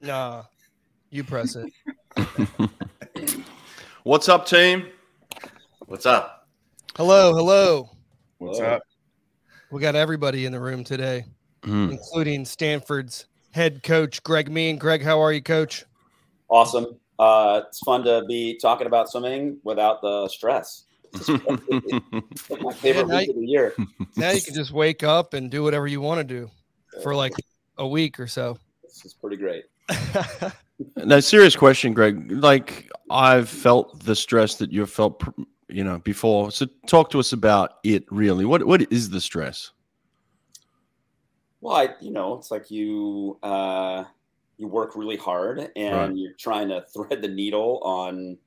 Nah, you press it. What's up, team? What's up? Hello, hello. What's Hello. up? We got everybody in the room today, Mm. including Stanford's head coach Greg Meehan. Greg, how are you, coach? Awesome. Uh, it's fun to be talking about swimming without the stress. My favorite Yeah, week of the year. Now you can just wake up and do whatever you want to do for like a week or so. This is pretty great. no, serious question, Greg. Like I've felt the stress that you've felt, you know, before. So talk to us about it. Really, what what is the stress? Well, I, you know, it's like you uh, you work really hard and Right. you're trying to thread the needle on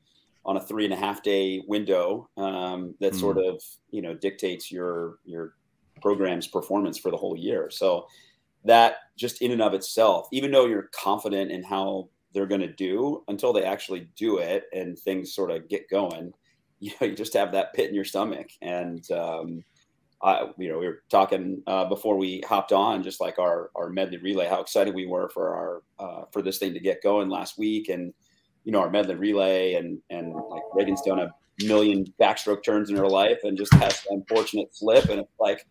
on a three and a half day window um, that Hmm. sort of you know dictates your your program's performance for the whole year. So that just in and of itself, even though you're confident in how they're going to do, until they actually do it and things sort of get going, you know, you just have that pit in your stomach and. Um, I, you know, we were talking uh, before we hopped on, just like our our medley relay, how excited we were for our uh, for this thing to get going last week, and you know, our medley relay, and and like Reagan's done a million backstroke turns in her life, and just has an unfortunate flip, and it's like,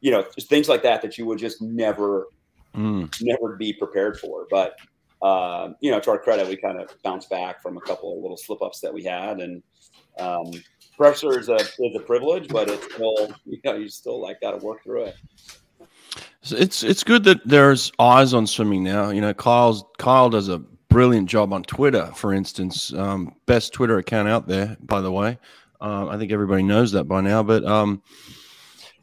you know, just things like that that you would just never Mm. never be prepared for. But um, you know, to our credit, we kind of bounced back from a couple of little slip ups that we had, and um, pressure is a is a privilege, but it's still you know you still like got to work through it. So it's it's good that there's eyes on swimming now. You know, Kyle's Kyle does a brilliant job on Twitter, for instance. Um, best Twitter account out there, by the way. Uh, I think everybody knows that by now. But um,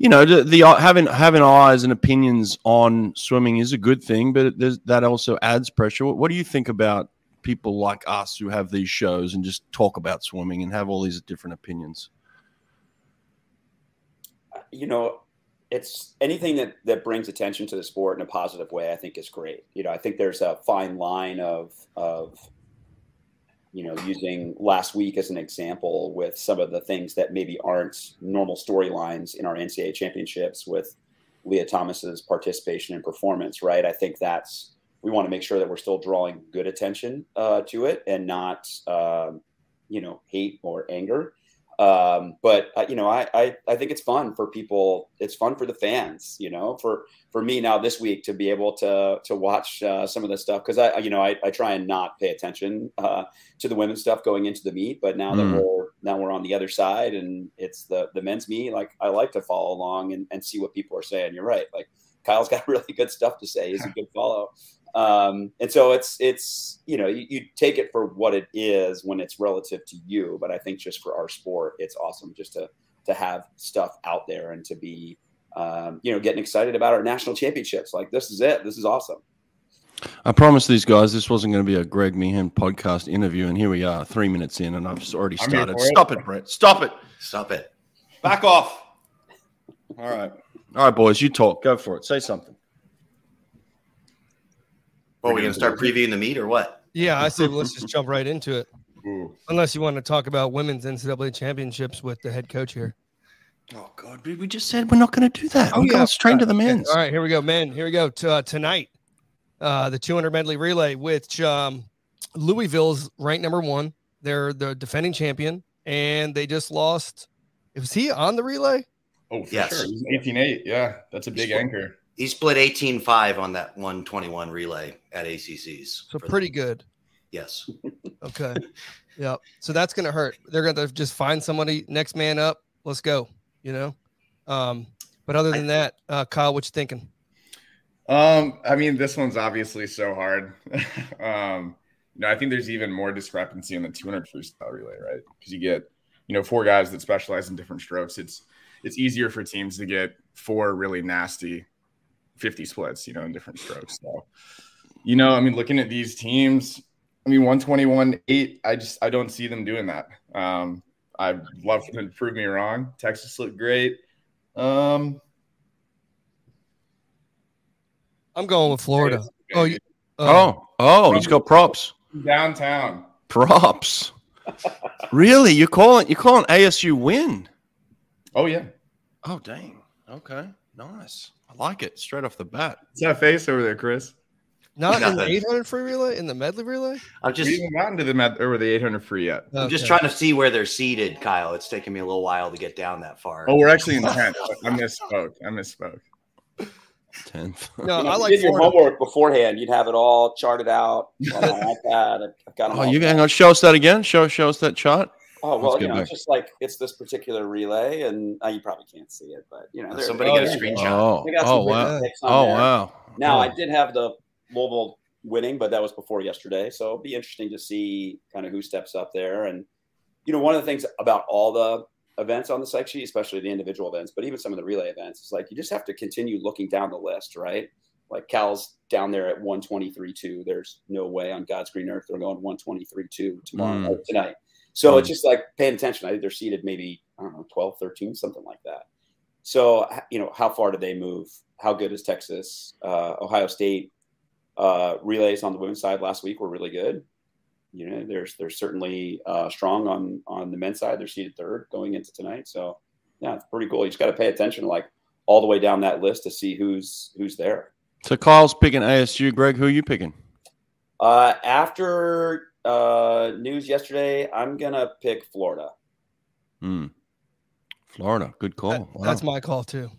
you know, the, the uh, having having eyes and opinions on swimming is a good thing, but that also adds pressure. What, what do you think about people like us who have these shows and just talk about swimming and have all these different opinions? you know, it's anything that that brings attention to the sport in a positive way. I think is great. You know, I think there's a fine line of of you know using last week as an example with some of the things that maybe aren't normal storylines in our NCAA championships with Lia Thomas's participation and performance. Right. I think that's we want to make sure that we're still drawing good attention uh, to it and not um, you know hate or anger um, but uh, you know I, I i think it's fun for people it's fun for the fans you know for for me now this week to be able to to watch uh, some of this stuff because i you know I, I try and not pay attention uh, to the women's stuff going into the meet but now Mm. that we're now we're on the other side and it's the the men's meet like i like to follow along and, and see what people are saying. You're right like kyle's got really good stuff to say. He's a good follow um, and so it's it's you know you, you take it for what it is when it's relative to you but i think just for our sport it's awesome just to to have stuff out there and to be um, you know getting excited about our national championships like this is it this is awesome I promised these guys this wasn't going to be a Greg Meehan podcast interview, and here we are, three minutes in, and I've already started. Stop it, Brett. Stop it. Stop it. Back off. All right. All right, boys, you talk. Go for it. Say something. Well, are we going to start previewing the meet or what? Yeah, I said let's just jump right into it. Ooh. Unless you want to talk about women's NCAA championships with the head coach here. Oh, God. We we just said we're not going to do that. Oh, we're yeah. going straight to the Okay, men's. All right, here we go, men. Here we go. To, uh, tonight, uh, the 200 medley relay, which um, Louisville's ranked number one. They're the defending champion, and they just lost. Was he on the relay? Oh, for Yes. sure. He's 18-8. Yeah, that's a big anchor. He split 18-5 on that 121 relay at ACC's. So for the- pretty good. Yes. Okay. yep. So that's gonna hurt. They're gonna just find somebody next man up. Let's go. You know. Um, but other than that, uh, Kyle, what you thinking? Um, I mean, this one's obviously so hard. um, you know, I think there's even more discrepancy in the 200 freestyle relay, right? Because you get, you know, four guys that specialize in different strokes. It's it's easier for teams to get four really nasty 50 splits, you know, in different strokes. So, you know, I mean, looking at these teams, I mean, 121 8, I just I don't see them doing that. Um, I'd love for them to prove me wrong. Texas looked great. Um, I'm going with Florida. Oh, you, uh, Oh, oh, he's got props. downtown. Props. really? You're calling you're calling ASU win? Oh yeah. Oh, dang. Okay. Nice. I like it straight off the bat. What's that face over there, Chris? Not in the 800 free relay, in the medley relay. I'm Just, just we haven't gotten to the med or the 800 free yet. I'm just trying to see where they're seated, Kyle. It's taking me a little while to get down that far. Oh, we're actually in 10th. I misspoke. I misspoke. Tenth. No, You know, I if you like did your homework beforehand. You'd have it all charted out on my iPad. I've- I've got 'em Oh, all you down. hang on. Show us that again. Show show us that chart. Oh well, you know, it's just like it's this particular relay, and uh, you probably can't see it, but you know, Somebody oh, get a there you go. screenshot. Oh, got oh great wow. Oh there. wow. Now, Oh. I did have the Louisville winning, but that was before yesterday, so it'll be interesting to see kind of who steps up there. And you know, one of the things about all the events on the psych sheet, especially the individual events, but even some of the relay events, is like you just have to continue looking down the list, right? Like Cal's down there at 123.2. There's no way on God's green earth they're going 123.2 tomorrow Mm. or tonight. So Mm. it's just like paying attention. I think they're seated maybe, I don't know, 12, 13, something like that. So, you know, how far did they move? How good is Texas? Uh, Ohio State uh, relays on the women's side last week were really good. You know, there's they're certainly uh, strong on on the men's side. They're seated third going into tonight. So, yeah, it's pretty cool. You just got to pay attention, like all the way down that list to see who's who's there. So Kyle's picking ASU. Greg, who are you picking? Uh, after uh, news yesterday, I'm gonna pick Florida. Hmm. Florida. Good call. That- Wow. That's my call too.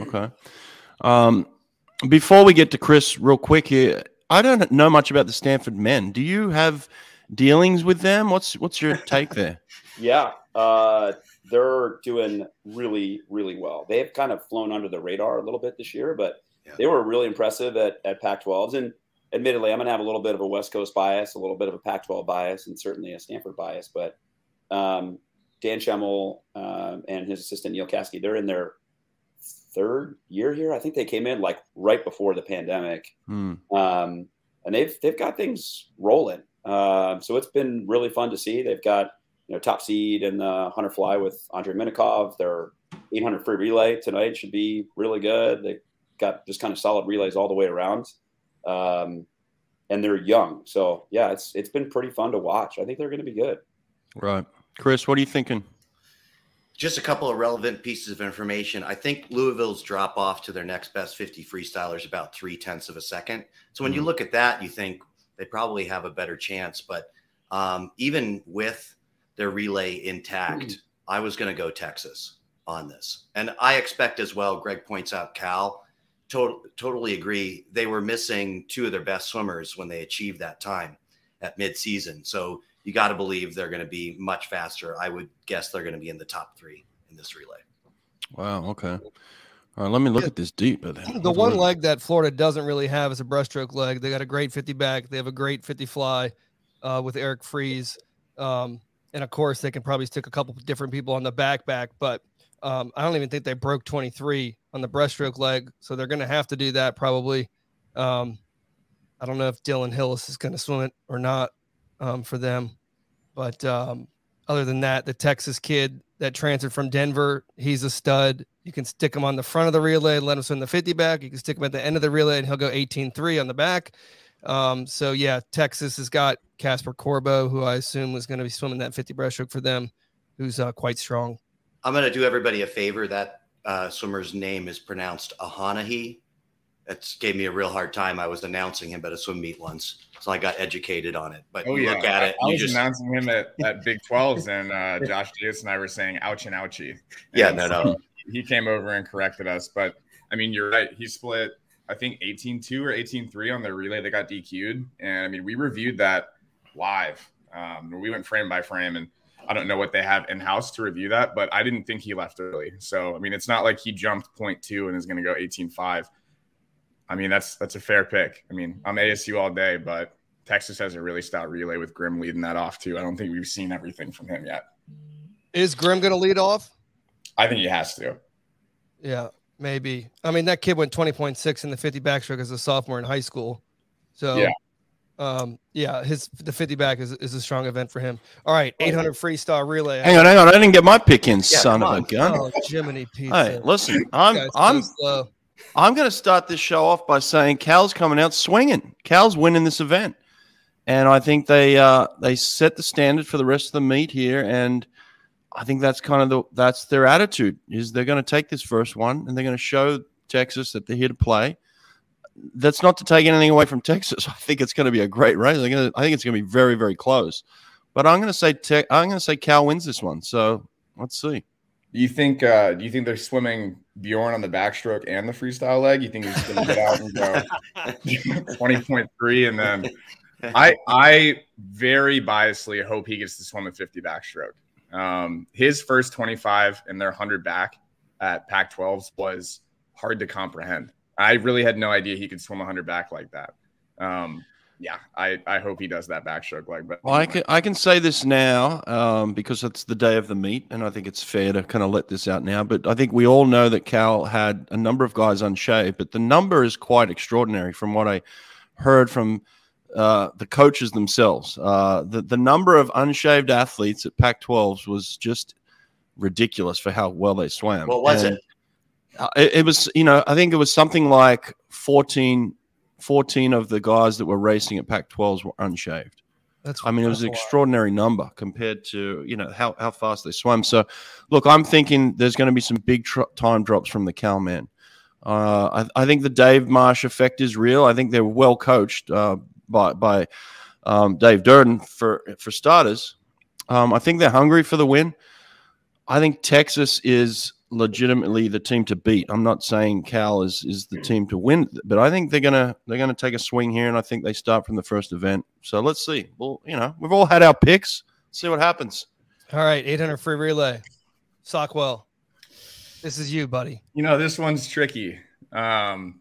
Okay. Um, before we get to Chris, real quick here, I don't know much about the Stanford men. Do you have dealings with them? What's what's your take there? Yeah, uh, they're doing really, really well. They've kind of flown under the radar a little bit this year, but Yeah. they were really impressive at, at Pac-12s. And admittedly, I'm going to have a little bit of a West Coast bias, a little bit of a Pac-12 bias, and certainly a Stanford bias. But um, Dan Schemmel um, and his assistant Neil Caskey, they're in their third year here. I think they came in like right before the pandemic Hmm. um, and they've they've got things rolling. Um, so it's been really fun to see. They've got you know top seed in the hunter fly with Andrei Minakov. Their 800 free relay tonight should be really good. They got just kind of solid relays all the way around, um, and they're young. So yeah, it's it's been pretty fun to watch. I think they're going to be good. Right. Chris, what are you thinking? Just a couple of relevant pieces of information. I think Louisville's drop off to their next best 50 freestylers about three tenths of a second. So when you look at that, you think they probably have a better chance. But um, even with their relay intact, I was going to go Texas on this. And I expect as well, Greg points out Cal, to- totally agree. They were missing two of their best swimmers when they achieved that time at midseason. So you got to believe they're going to be much faster. I would guess they're going to be in the top three in this relay. Wow. Okay. All right. Let me look Yeah. at this deep. The one leg that Florida doesn't really have is a breaststroke leg. They got a great 50 back. They have a great 50 fly uh, with Eric Friese. Um, and of course, they can probably stick a couple different people on the back back, but um, I don't even think they broke 23 on the breaststroke leg. So they're going to have to do that probably. Um, I don't know if Dillon Hillis is going to swim it or not um, for them. But um, other than that, the Texas kid that transferred from Denver, he's a stud. You can stick him on the front of the relay, let him swim the 50 back. You can stick him at the end of the relay, and he'll go 18 3 on the back. Um, so, yeah, Texas has got Caspar Corbeau, who I assume was going to be swimming that 50 breaststroke for them, who's uh, quite strong. I'm going to do everybody a favor. That uh, swimmer's name is pronounced Ahanahi. That gave me a real hard time. I was announcing him at a swim meet once, so I got educated on it. But Oh yeah, look at I, it, I was just announcing him at, at Big 12s, and uh, Josh Davis and I were saying "ouch" and "ouchie." Yeah, no, so no. He came over and corrected us, but I mean, you're right. He split, I think, 18-2 or 18-3 on the relay that got DQ'd, and I mean, we reviewed that live. Um, we went frame by frame, and I don't know what they have in house to review that, but I didn't think he left early. So I mean, it's not like he jumped point two and is going to go 18-5. I mean, that's that's a fair pick. I mean, I'm ASU all day, but Texas has a really stout relay with Grimm leading that off too. I don't think we've seen everything from him yet. Is Grimm going to lead off? I think he has to. Yeah, maybe. I mean, that kid went 20.6 in the 50 backstroke as a sophomore in high school. So, Yeah. Um, yeah, his the 50 back is, is a strong event for him. All right, 800 freestyle relay. Hang on, hang on. I didn't get my pick in, son come of a gun. Oh, Jiminy Pizza. Hey, listen, I'm I'm slow. I'm going to start this show off by saying Cal's coming out swinging. Cal's winning this event, and I think they uh, they set the standard for the rest of the meet here, and I think that's kind of the that's their attitude is they're going to take this first one and they're going to show Texas that they're here to play. That's not to take anything away from Texas. I think it's going to be a great race. I think it's going to be very, very close. But I'm going to say te- I'm going to say Cal wins this one. So let's see. Do you think? Uh, do you think they're swimming Bjorn on the backstroke and the freestyle leg? You think he's going to get out and go twenty point three, and then I I very biasly hope he gets to swim a fifty backstroke. Um, his first twenty five and their hundred back at Pac 12s was hard to comprehend. I really had no idea he could swim 100 back like that. Um, yeah, I, I hope he does that backstroke leg. But well, I can I can say this now um, because it's the day of the meet, and I think it's fair to kind of let this out now. But I think we all know that Cal had a number of guys unshaved, but the number is quite extraordinary from what I heard from uh, the coaches themselves. Uh, the the number of unshaved athletes at Pac-12s was just ridiculous for how well they swam. What was and, it? Uh, it, it, was, you know, I think it was something like 14, 14 of the guys that were racing at Pac 12s were unshaved. That's, I mean, it was an extraordinary number compared to, you know, how, how fast they swam. So, look, I'm thinking there's going to be some big tr- time drops from the Cal men. Uh, I, I, think the Dave Marsh effect is real. I think they're well coached uh, by, by um, Dave Durden for, for starters. Um, I think they're hungry for the win. I think Texas is legitimately the team to beat. I'm not saying Cal is is the team to win, but I think they're gonna they're gonna take a swing here, and I think they start from the first event. So let's see. Well, you know, we've all had our picks. Let's see what happens. All right, 800 free relay. Sockwell, this is you, buddy. You know this one's tricky. Um,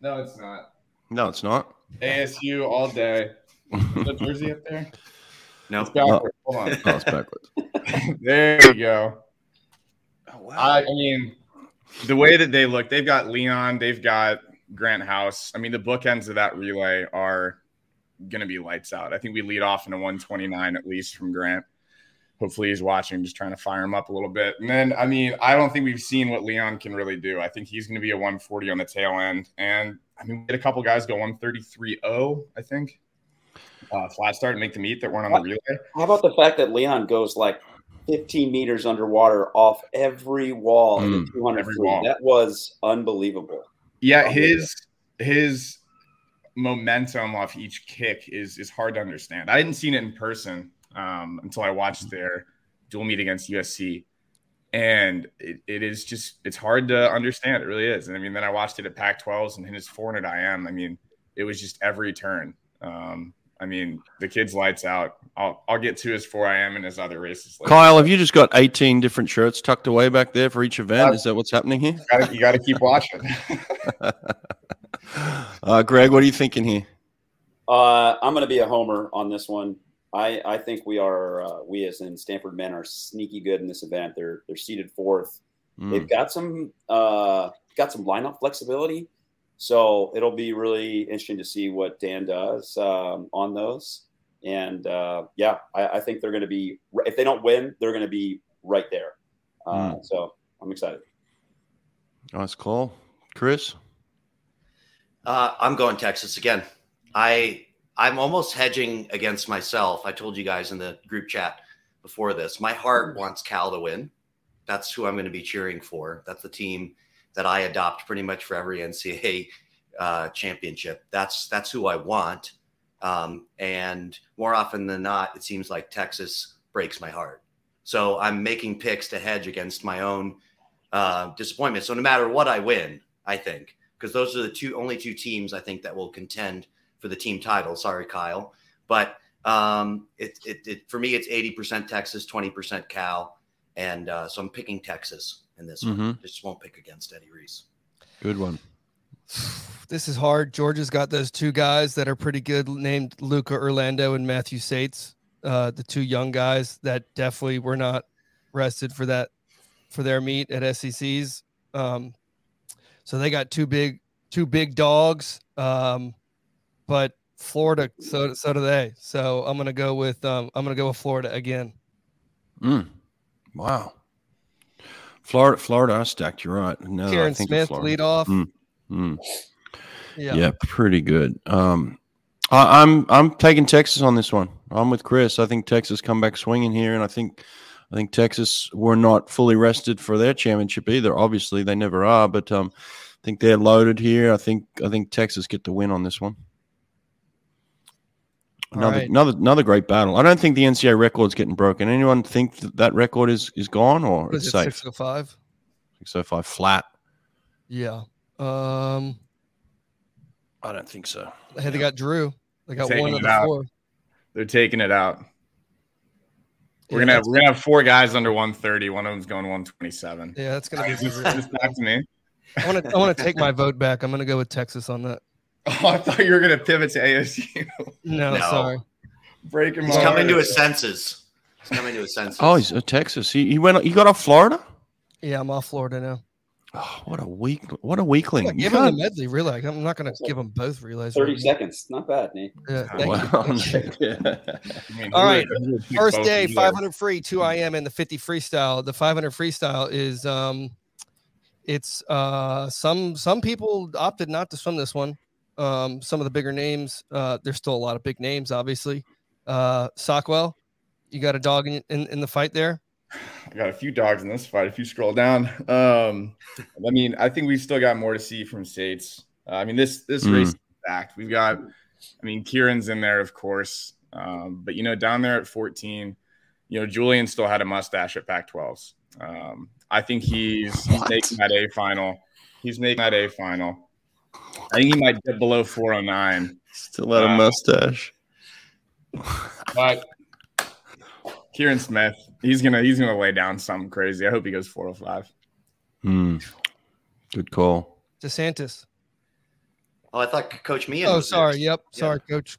no, it's not. No, it's not. ASU all day. the jersey up there? No, it's backwards. Oh. Hold on. Oh, it's backwards. there you go. Oh, wow. I, mean, the way that they look, they've got Leon, they've got Grant House. I mean, the bookends of that relay are going to be lights out. I think we lead off in a 129 at least from Grant. Hopefully, he's watching, just trying to fire him up a little bit. And then, I mean, I don't think we've seen what Leon can really do. I think he's going to be a 140 on the tail end. And I mean, we had a couple guys go 133.0, I think, uh, flat start and make the meet that weren't on the relay. How about the fact that Leon goes like 15 meters underwater off every wall mm, in the 200 every wall. That was unbelievable. Yeah, his his momentum off each kick is is hard to understand. I hadn't seen it in person um, until I watched their dual meet against USC, and it, it is just it's hard to understand. It really is. And I mean, then I watched it at Pac-12s and in his 400 IM. I mean, it was just every turn. Um, I mean, the kid's lights out. I'll I'll get to his 4 IM and his other races. Later. Kyle, have you just got 18 different shirts tucked away back there for each event? Is that what's happening here? You got to keep watching. uh, Greg, what are you thinking here? Uh, I'm going to be a homer on this one. I, I think we are uh, we as in Stanford men are sneaky good in this event. They're they're seated fourth. Mm. They've got some uh, got some lineup flexibility. So it'll be really interesting to see what Dan does um, on those. And uh, yeah, I, I, think they're going to be, if they don't win, they're going to be right there. Uh, mm. So I'm excited. Nice call. Chris? Uh, I'm going Texas again. I I'm almost hedging against myself. I told you guys in the group chat before this. My heart wants Cal to win. That's who I'm going to be cheering for. That's the team that I adopt pretty much for every NCAA uh, championship. That's that's who I want. Um, and more often than not, it seems like Texas breaks my heart. So I'm making picks to hedge against my own uh, disappointment. So no matter what I win, I think because those are the two only two teams I think that will contend for the team title. Sorry, Kyle, but um, it, it, it for me it's 80% Texas, 20% Cal, and uh, so I'm picking Texas in this mm-hmm. one. Just won't pick against Eddie Reese. Good one. This is hard. Georgia's got those two guys that are pretty good, named Luca Urlando and Matthew Sates. Uh, the two young guys that definitely were not rested for that for their meet at SECs. Um, so they got two big two big dogs. Um, but Florida, so so do they. So I'm gonna go with um, I'm gonna go with Florida again. Mm. Wow. Florida, Florida, I stacked. You're right. No, Kieran Smith lead off. Mm, mm. Yeah. yeah, pretty good. Um, I, am I'm, I'm taking Texas on this one. I'm with Chris. I think Texas come back swinging here, and I think I think Texas were not fully rested for their championship either. Obviously, they never are, but um, I think they're loaded here. I think I think Texas get the win on this one. All Another right. another another great battle. I don't think the NCAA record's getting broken. Anyone think that, that record is is gone or What is it's it, safe? 605? Six oh five flat. Yeah. Um, I don't think so. hey, they got Drew. They got Taking one of it the out. four. They're taking it out. We're Yeah, gonna have we're gonna have four guys under 130. One of them's going 127. Yeah, that's gonna be. Is this, this back to me? I want to. I want to take my vote back. I'm gonna go with Texas on that. Oh, I thought you were gonna pivot to ASU. No, No. sorry. Breaking He's coming to his senses. He's coming to his senses. Oh, he's uh, Texas. He, he went. He got off Florida. Yeah, I'm off Florida now. Oh, what a weak. What a weakling. I'm give him the can't- medley relay. I'm not gonna give them both relays. 30 right now. seconds. Not bad, Nate. Yeah, thank. Wow. Thank. Yeah. I mean, All who right. would- who would pick First day, 500 free, 2 IM, and the 50 freestyle. The 500 freestyle is um, it's uh, some some people opted not to swim this one. Um, some of the bigger names. Uh, there's still a lot of big names, obviously. Uh, Sockwell, you got a dog in, in in the fight there. I got a few dogs in this fight. If you scroll down, um, I mean, I think we've still got more to see from Sates. Uh, I mean, this this Mm. race is stacked. We've got, I mean, Kieran's in there, of course, um, but you know, down there at 14, you know, Julian still had a mustache at Pac-12s. Um, I think he's, he's What? making that A final. He's making that A final. I think he might get below 409, Still had a Uh, mustache. but Kieran Smith, he's gonna he's gonna lay down something crazy. I hope he goes 405. Hmm. Good call. DeSantis. Oh, I thought Coach Meehan. Oh, sorry. next. Yep. Yeah. Sorry, Coach.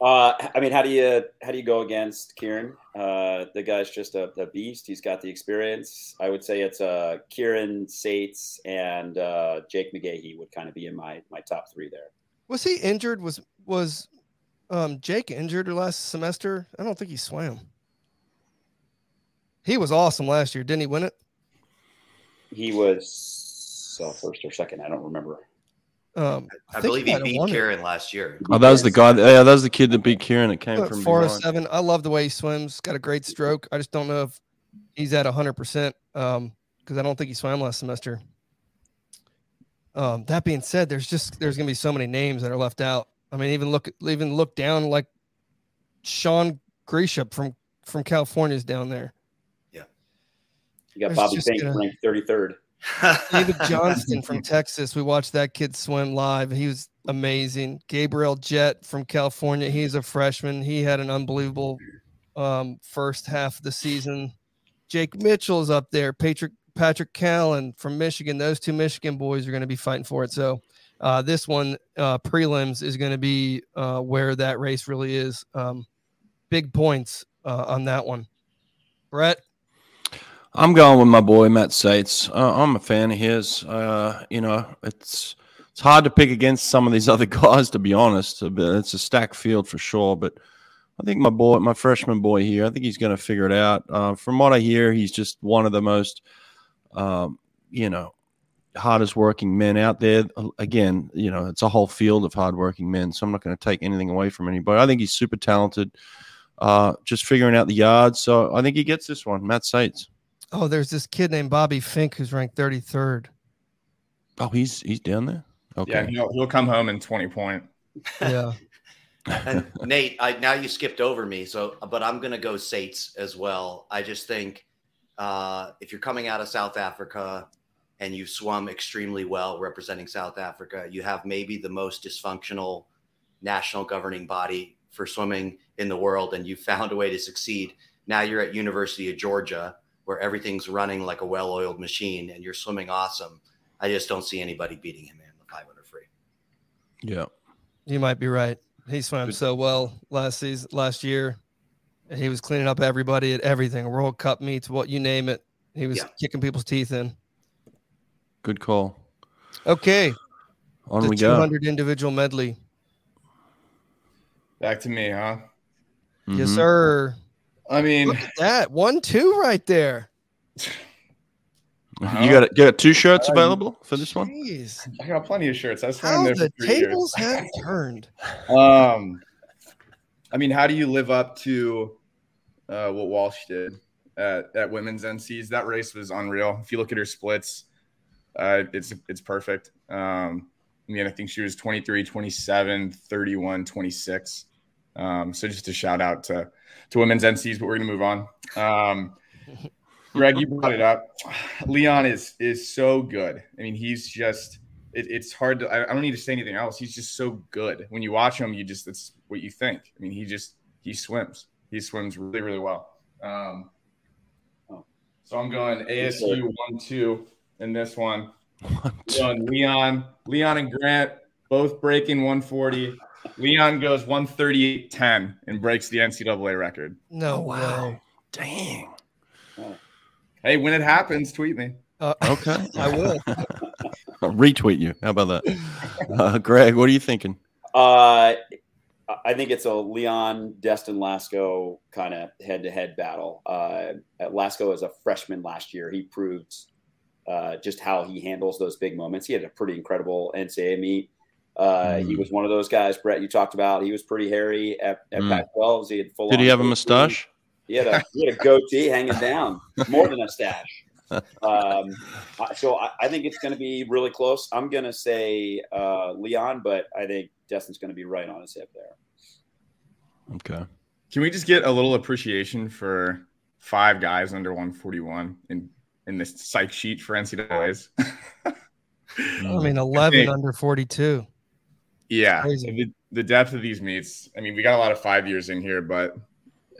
Uh, I mean, how do you how do you go against Kieran? Uh, the guy's just a, a beast. He's got the experience. I would say it's uh, Kieran Sates and uh, Jake Magahey would kind of be in my my top three there. Was he injured? Was was um, Jake injured last semester? I don't think he swam. He was awesome last year. Didn't he win it? He was uh, first or second. I don't remember. Um, I, think believe he might beat won it. Kieran last year. Oh, that was the guy. Yeah, that was the kid that beat Kieran. That came from four behind. seven. I love the way he swims. Got a great stroke. I just don't know if he's at hundred percent. Um, because I don't think he swam last semester. Um, that being said, there's just there's gonna be so many names that are left out. I mean, even look even look down like Sean Grieshop from from California's down there. Yeah, you got There's Bobby just Fink gonna- ranked thirty third. David Johnston from Texas. We watched that kid swim live. He was amazing. Gabriel Jett from California. He's a freshman. He had an unbelievable um, first half of the season. Jake Mitchell's up there. Patrick Patrick Callan from Michigan. Those two Michigan boys are going to be fighting for it. So uh, this one uh, prelims is going to be uh, where that race really is. Um, big points uh, on that one. Brett. I'm going with my boy Matt Sates. Uh, I'm a fan of his. Uh, you know, it's it's hard to pick against some of these other guys, to be honest. It's a stacked field for sure. But I think my boy, my freshman boy here, I think he's going to figure it out. Uh, from what I hear, he's just one of the most, um, you know, hardest working men out there. Again, you know, it's a whole field of hardworking men. So I'm not going to take anything away from anybody. I think he's super talented. Uh, just figuring out the yards. So I think he gets this one, Matt Sates. Oh, there's this kid named Bobby Fink who's ranked 33rd. Oh, he's he's down there. Okay. Yeah, he'll, he'll come home in 20 point. Yeah. and Nate, I now you skipped over me, so but I'm gonna go Sates as well. I just think uh, if you're coming out of South Africa and you've swum extremely well representing South Africa, you have maybe the most dysfunctional national governing body for swimming in the world, and you found a way to succeed. Now you're at University of Georgia, where everything's running like a well-oiled machine, and you're swimming awesome. I just don't see anybody beating him in the 500 free. yeah. You might be right. He swam so well last season, last year. He was cleaning up everybody at everything, World Cup meets, what you name it. He was Yeah. kicking people's teeth in. Good call. Okay, On the we go. 200 individual medley. Back to me, huh? Yes, Mhm. sir. I mean, Look at that one, two right there. You got you got two shirts available for this one. Jeez, I got plenty of shirts. That's swam how there the tables years. have turned. Um, I mean, how do you live up to uh, what Walsh did at, at women's NCs? That race was unreal. If you look at her splits, Uh, it's it's perfect. Um, I mean, I think she was 23, 27, 31, 26. Um, so just a shout out to to women's NCs, but we're gonna move on. Um, Greg, you brought it up. Leon is is so good. I mean, he's just it, it's hard to. I, I don't need to say anything else. He's just so good. When you watch him, you just that's what you think. I mean, he just he swims. He swims really really well. Um, so I'm going ASU one two in this one. Going Leon, Leon and Grant both breaking 140. Leon goes 138.10 and breaks the NCAA record. No Oh, wow. way. Dang. Hey, when it happens, tweet me. Uh, Okay. I will. I'll retweet you. How about that? Uh, Greg, what are you thinking? Uh, I think it's a Leon Destin Lasco kind of head-to-head battle. Uh, Lasco as a freshman last year, he proved uh, just how he handles those big moments. He had a pretty incredible NCAA meet. Uh, He Mm. was one of those guys, Brett. You talked about. He was pretty hairy at, at Mm. Pac-12s. He had full. Did he have a mustache? He had a he had a goatee hanging down, more than a stash. Um, so I, I think it's going to be really close. I'm going to say uh, Leon, but I think Destin's going to be right on his hip there. Okay. Can we just get a little appreciation for five guys under 141 in in this psych sheet for NCAA's? I mean, 11 think- under 42. Yeah, Crazy. the, the depth of these meets. I mean, we got a lot of five years in here, but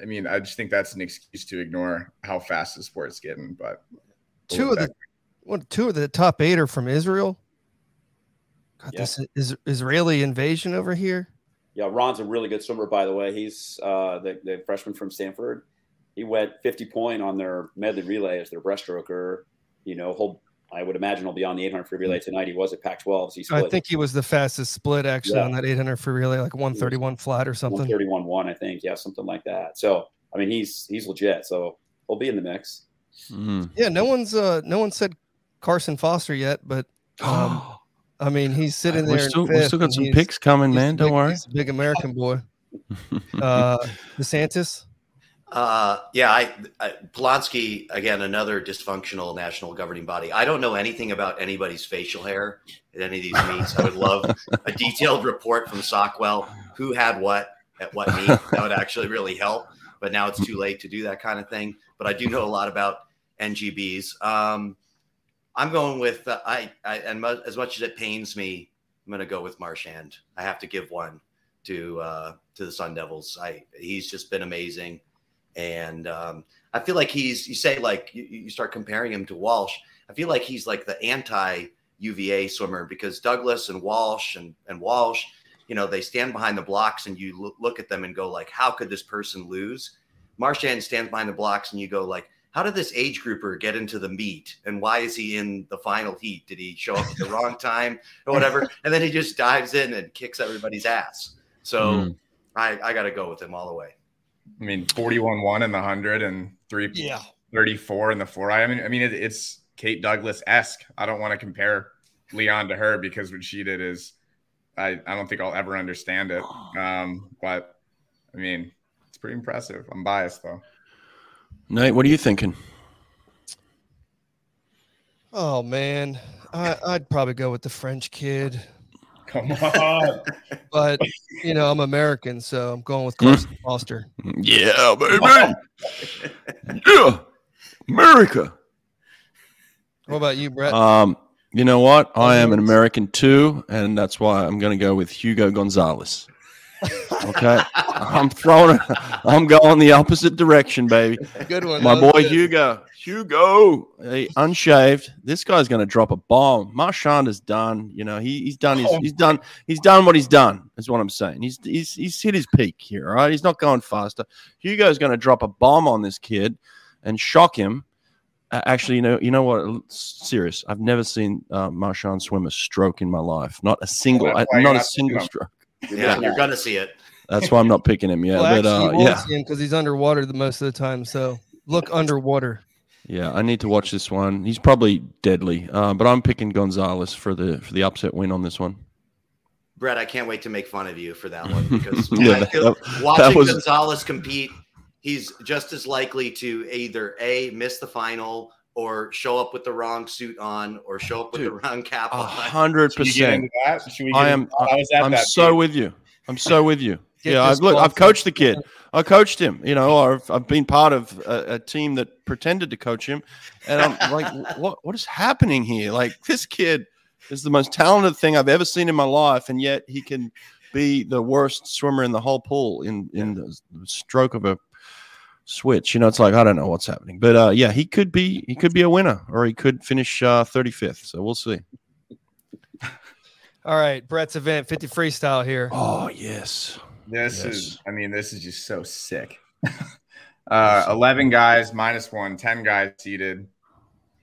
I mean, I just think that's an excuse to ignore how fast the sport's getting. But Two of the what? Two of the top eight are from Israel. Got Yeah. this is Israeli invasion over here. Yeah, Ron's a really good swimmer, by the way. He's uh, the, the freshman from Stanford. He went 50 point on their medley relay as their breaststroker. You know, he'll, I would imagine he'll be on the 800 free relay tonight. He was at Pac-12s. He I think he was the fastest split actually Yeah. on that 800 free relay, like 131 flat or something. 131 one, I think. Yeah, something like that. So, I mean, he's he's legit. So he'll be in the mix. Mm. Yeah, no one's uh no one said Carson Foster yet, but um, I mean he's sitting there. we still, we still got some picks coming, man. Don't big- worry. He's a big American boy. Uh, DeSantis. Uh, yeah, I, I Polonsky again, another dysfunctional national governing body. I don't know anything about anybody's facial hair at any of these meets. I would love a detailed report from Sockwell who had what at what meet. That would actually really help. But now it's too late to do that kind of thing. But I do know a lot about NGBs. Um, I'm going with uh, I, I and mu- as much as it pains me, I'm going to go with Marchand. I have to give one to uh, to the Sun Devils. I he's just been amazing. And um, I feel like he's, you say, like, you, you start comparing him to Walsh. I feel like he's like the anti UVA swimmer because Douglas and Walsh and, and Walsh, you know, they stand behind the blocks and you look, look at them and go, like, how could this person lose? Marchand stands behind the blocks and you go, like, how did this age grouper get into the meet and why is he in the final heat? Did he show up at the wrong time or whatever? And then he just dives in and kicks everybody's ass. So Mm. I, I got to go with him all the way. I mean, 41 1 in the 100 and three, Yeah. 34 in the four. I mean, I mean, it, it's Kate Douglas esque. I don't want to compare Leon to her because what she did is, I, I don't think I'll ever understand it. Um, but I mean, it's pretty impressive. I'm biased though. Nate, what are you thinking? Oh man, I, I'd probably go with the French kid, Come on. but you know I'm American, so I'm going with Carson Foster. Yeah, baby. yeah, America. What about you, Brett? Um, you know what? I am an American too, and that's why I'm going to go with Hugo Gonzalez. Okay, I'm throwing. it- I'm going the opposite direction, baby. Good one, My boy good. Hugo. Hugo, hey, unshaved. This guy's going to drop a bomb. Marchand is done. You know, he, he's done. His, he's done. He's done what he's done. Is what I'm saying. He's he's he's hit his peak here. All right, he's not going faster. Hugo's going to drop a bomb on this kid and shock him. Uh, actually, you know, you know what? Serious. I've never seen uh, Marchand swim a stroke in my life. Not a single. Well, I, that's why you're not a not picking single him. stroke. Yeah, you're going to see it. That's why I'm not picking him. Yeah, well, but actually, uh, you won't yeah. because he's underwater the most of the time. So look underwater. Yeah, I need to watch this one. He's probably deadly, uh, but I'm picking Gonzalez for the for the upset win on this one. Brett, I can't wait to make fun of you for that one because Yeah, that- that- watching that was- Gonzalez compete, he's just as likely to either A, miss the final or show up with the wrong suit on or show up with Dude, the wrong cap A on. hundred Should we get into percent. that? Should we get I in- am. I was at I'm that so meeting. with you. I'm so with you. Get yeah, I've, look, I've coached the kid. I coached him. You know, or I've, I've been part of a, a team that pretended to coach him, and I'm like, what what is happening here? Like this kid is the most talented thing I've ever seen in my life, and yet he can be the worst swimmer in the whole pool in in the stroke of a switch. You know, it's like I don't know what's happening, but uh, yeah, he could be he could be a winner, or he could finish uh, 35th. So we'll see. All right, Brett's event, 50 freestyle here. Oh yes. This Yes. is, I mean, this is just so sick. uh, 11 guys, minus one, 10 guys seated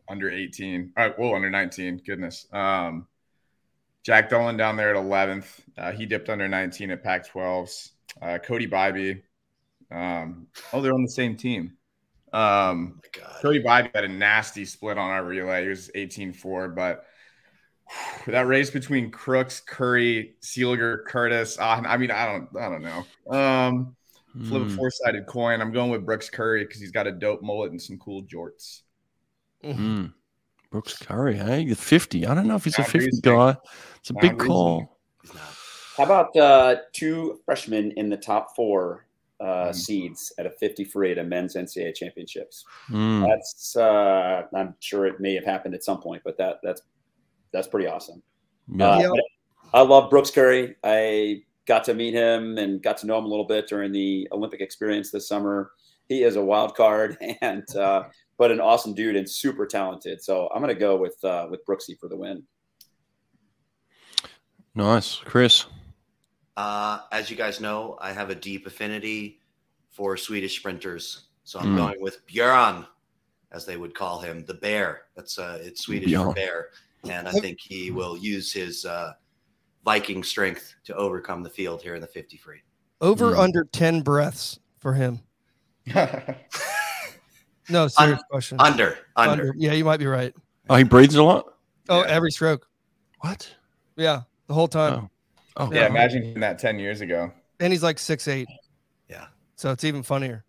under 18. All right, well, under 19. Goodness. Um, Jack Dolan down there at 11th. Uh, he dipped under 19 at Pac 12s. Uh, Cody Bybee. Um, oh, they're on the same team. Um, my God. Cody Bybee had a nasty split on our relay. He was 18 4, but that race between Crooks, Curry, Seeliger, Curtis. Uh, I mean, I don't, I don't know. Um, flip a Mm, four sided coin. I'm going with Brooks Curry because he's got a dope mullet and some cool jorts. mm. Brooks Curry, hey, the 50. I don't know if he's a 50 reasoning. guy. It's a big Sound call. How about uh, two freshmen in the top four uh, Mhm. seeds at a 50 free at a men's NCAA championships? Mm. That's uh, I'm sure it may have happened at some point, but that that's that's pretty awesome. Yeah. Uh, Yeah. I love Brooks Curry. I got to meet him and got to know him a little bit during the Olympic experience this summer. He is a wild card and uh, but an awesome dude and super talented. So I'm going to go with uh, with Brooksy for the win. Nice. Chris. Uh, as you guys know, I have a deep affinity for Swedish sprinters, so I'm Mm. going with Björn, as they would call him, the bear. That's uh, it's Swedish Björn. for bear, and I think he will use his uh, Viking strength to overcome the field here in the 50 free. Over Hmm. under 10 breaths for him. No, serious question. Under, under. Yeah, you might be right. Oh, he breathes a lot? Oh, Yeah. every stroke. What? Yeah, the whole time. Oh. Oh, yeah, imagine that 10 years ago. And he's like six eight. Yeah. So it's even funnier.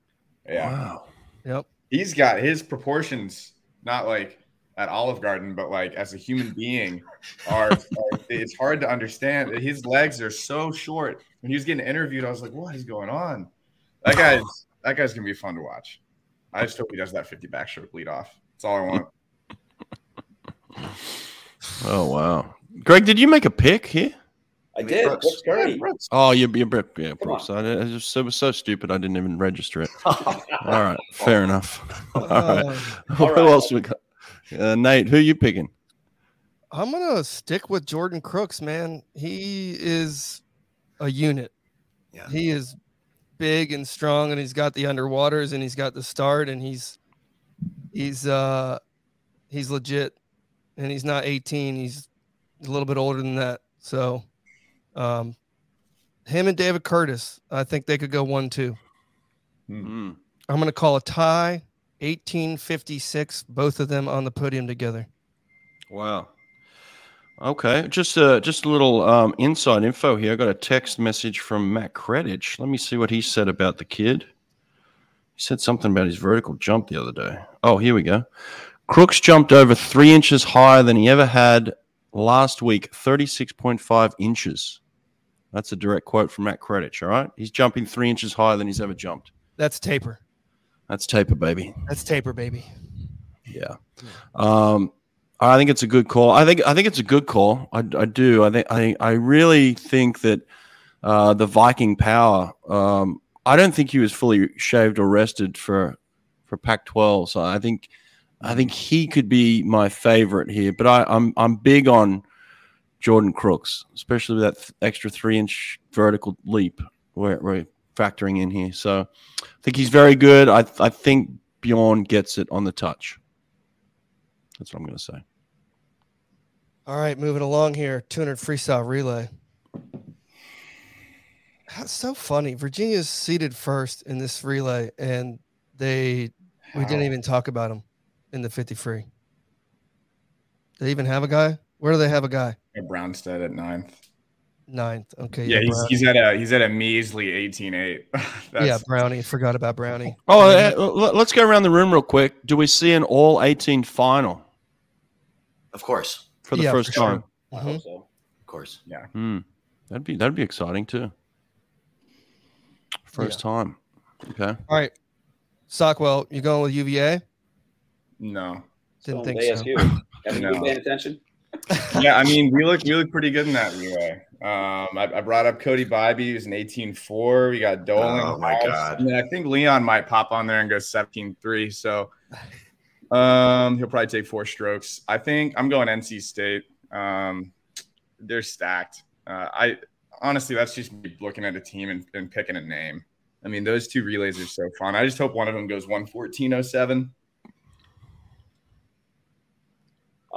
Yeah. Wow. Yep. He's got his proportions, not like at Olive Garden, but like as a human being, are, are- it's hard to understand. His legs are so short. When he was getting interviewed, I was like, what is going on? That guy's that guy's gonna be fun to watch. I just hope he does that 50 backstroke lead off. That's all I want. Oh, wow. Greg, did you make a pick here? I I did. Brooks- Brooks Curry. Oh, you, you, yeah, Come Brooks. I, I just, it was so stupid. I didn't even register it. All right. Fair enough. All right. Uh, Who right. else we got? Uh, Nate, who you picking? I'm gonna stick with Jordan Crooks, man. He is a unit. Yeah. He is big and strong, and he's got the underwaters, and he's got the start, and he's he's uh he's legit, and he's not 18. He's a little bit older than that. So, um, him and David Curtis, I think they could go one two. Mm-hmm. I'm gonna call a tie. 1856, both of them on the podium together. Wow. Okay, just uh, just a little um, inside info here. I got a text message from Matt Kredich. Let me see what he said about the kid. He said something about his vertical jump the other day. Oh, here we go. Crooks jumped over three inches higher than he ever had last week, 36.5 inches. That's a direct quote from Matt Kredich. All right. He's jumping three inches higher than he's ever jumped. That's taper. That's taper, baby. That's taper, baby. Yeah. Um, I think it's a good call. I think I think it's a good call. I, I do. I think I I really think that uh, the Viking power. Um, I don't think he was fully shaved or rested for for Pac-12. So I think I think he could be my favorite here. But I, I'm I'm big on Jordan Crooks, especially with that th- extra three inch vertical leap we're, we're factoring in here. So I think he's very good. I I think Bjorn gets it on the touch. That's what I'm going to say. All right, moving along here. 200 freestyle relay. That's so funny. Virginia's seated first in this relay, and they we didn't even talk about them in the 50 free. They even have a guy? Where do they have a guy? At Brownstead at ninth. Ninth. Okay. Yeah, he's, he's at a he's at a measly 18-8. Yeah, Brownie. Forgot about Brownie. Oh, uh, l- let's go around the room real quick. Do we see an all 18 final Of course, for the Yeah, first for sure. time? I Mhm. hope so. of course. Yeah. Hmm. That'd be that'd be exciting too. First time. Okay. All right. Sockwell, you going with UVA? no. Didn't Still think in so. Haven't you No. been paying attention? Yeah, I mean, we look we look pretty good in that relay. Um, I, I brought up Cody Bybee, he was an 18-4. We got Dolan. Oh, my House. God. I, mean, I think Leon might pop on there and go 17-3. So um, he'll probably take four strokes. I think I'm going NC State. Um, they're stacked. Uh, I honestly, that's just me looking at a team and, and picking a name. I mean, those two relays are so fun. I just hope one of them goes 114.07.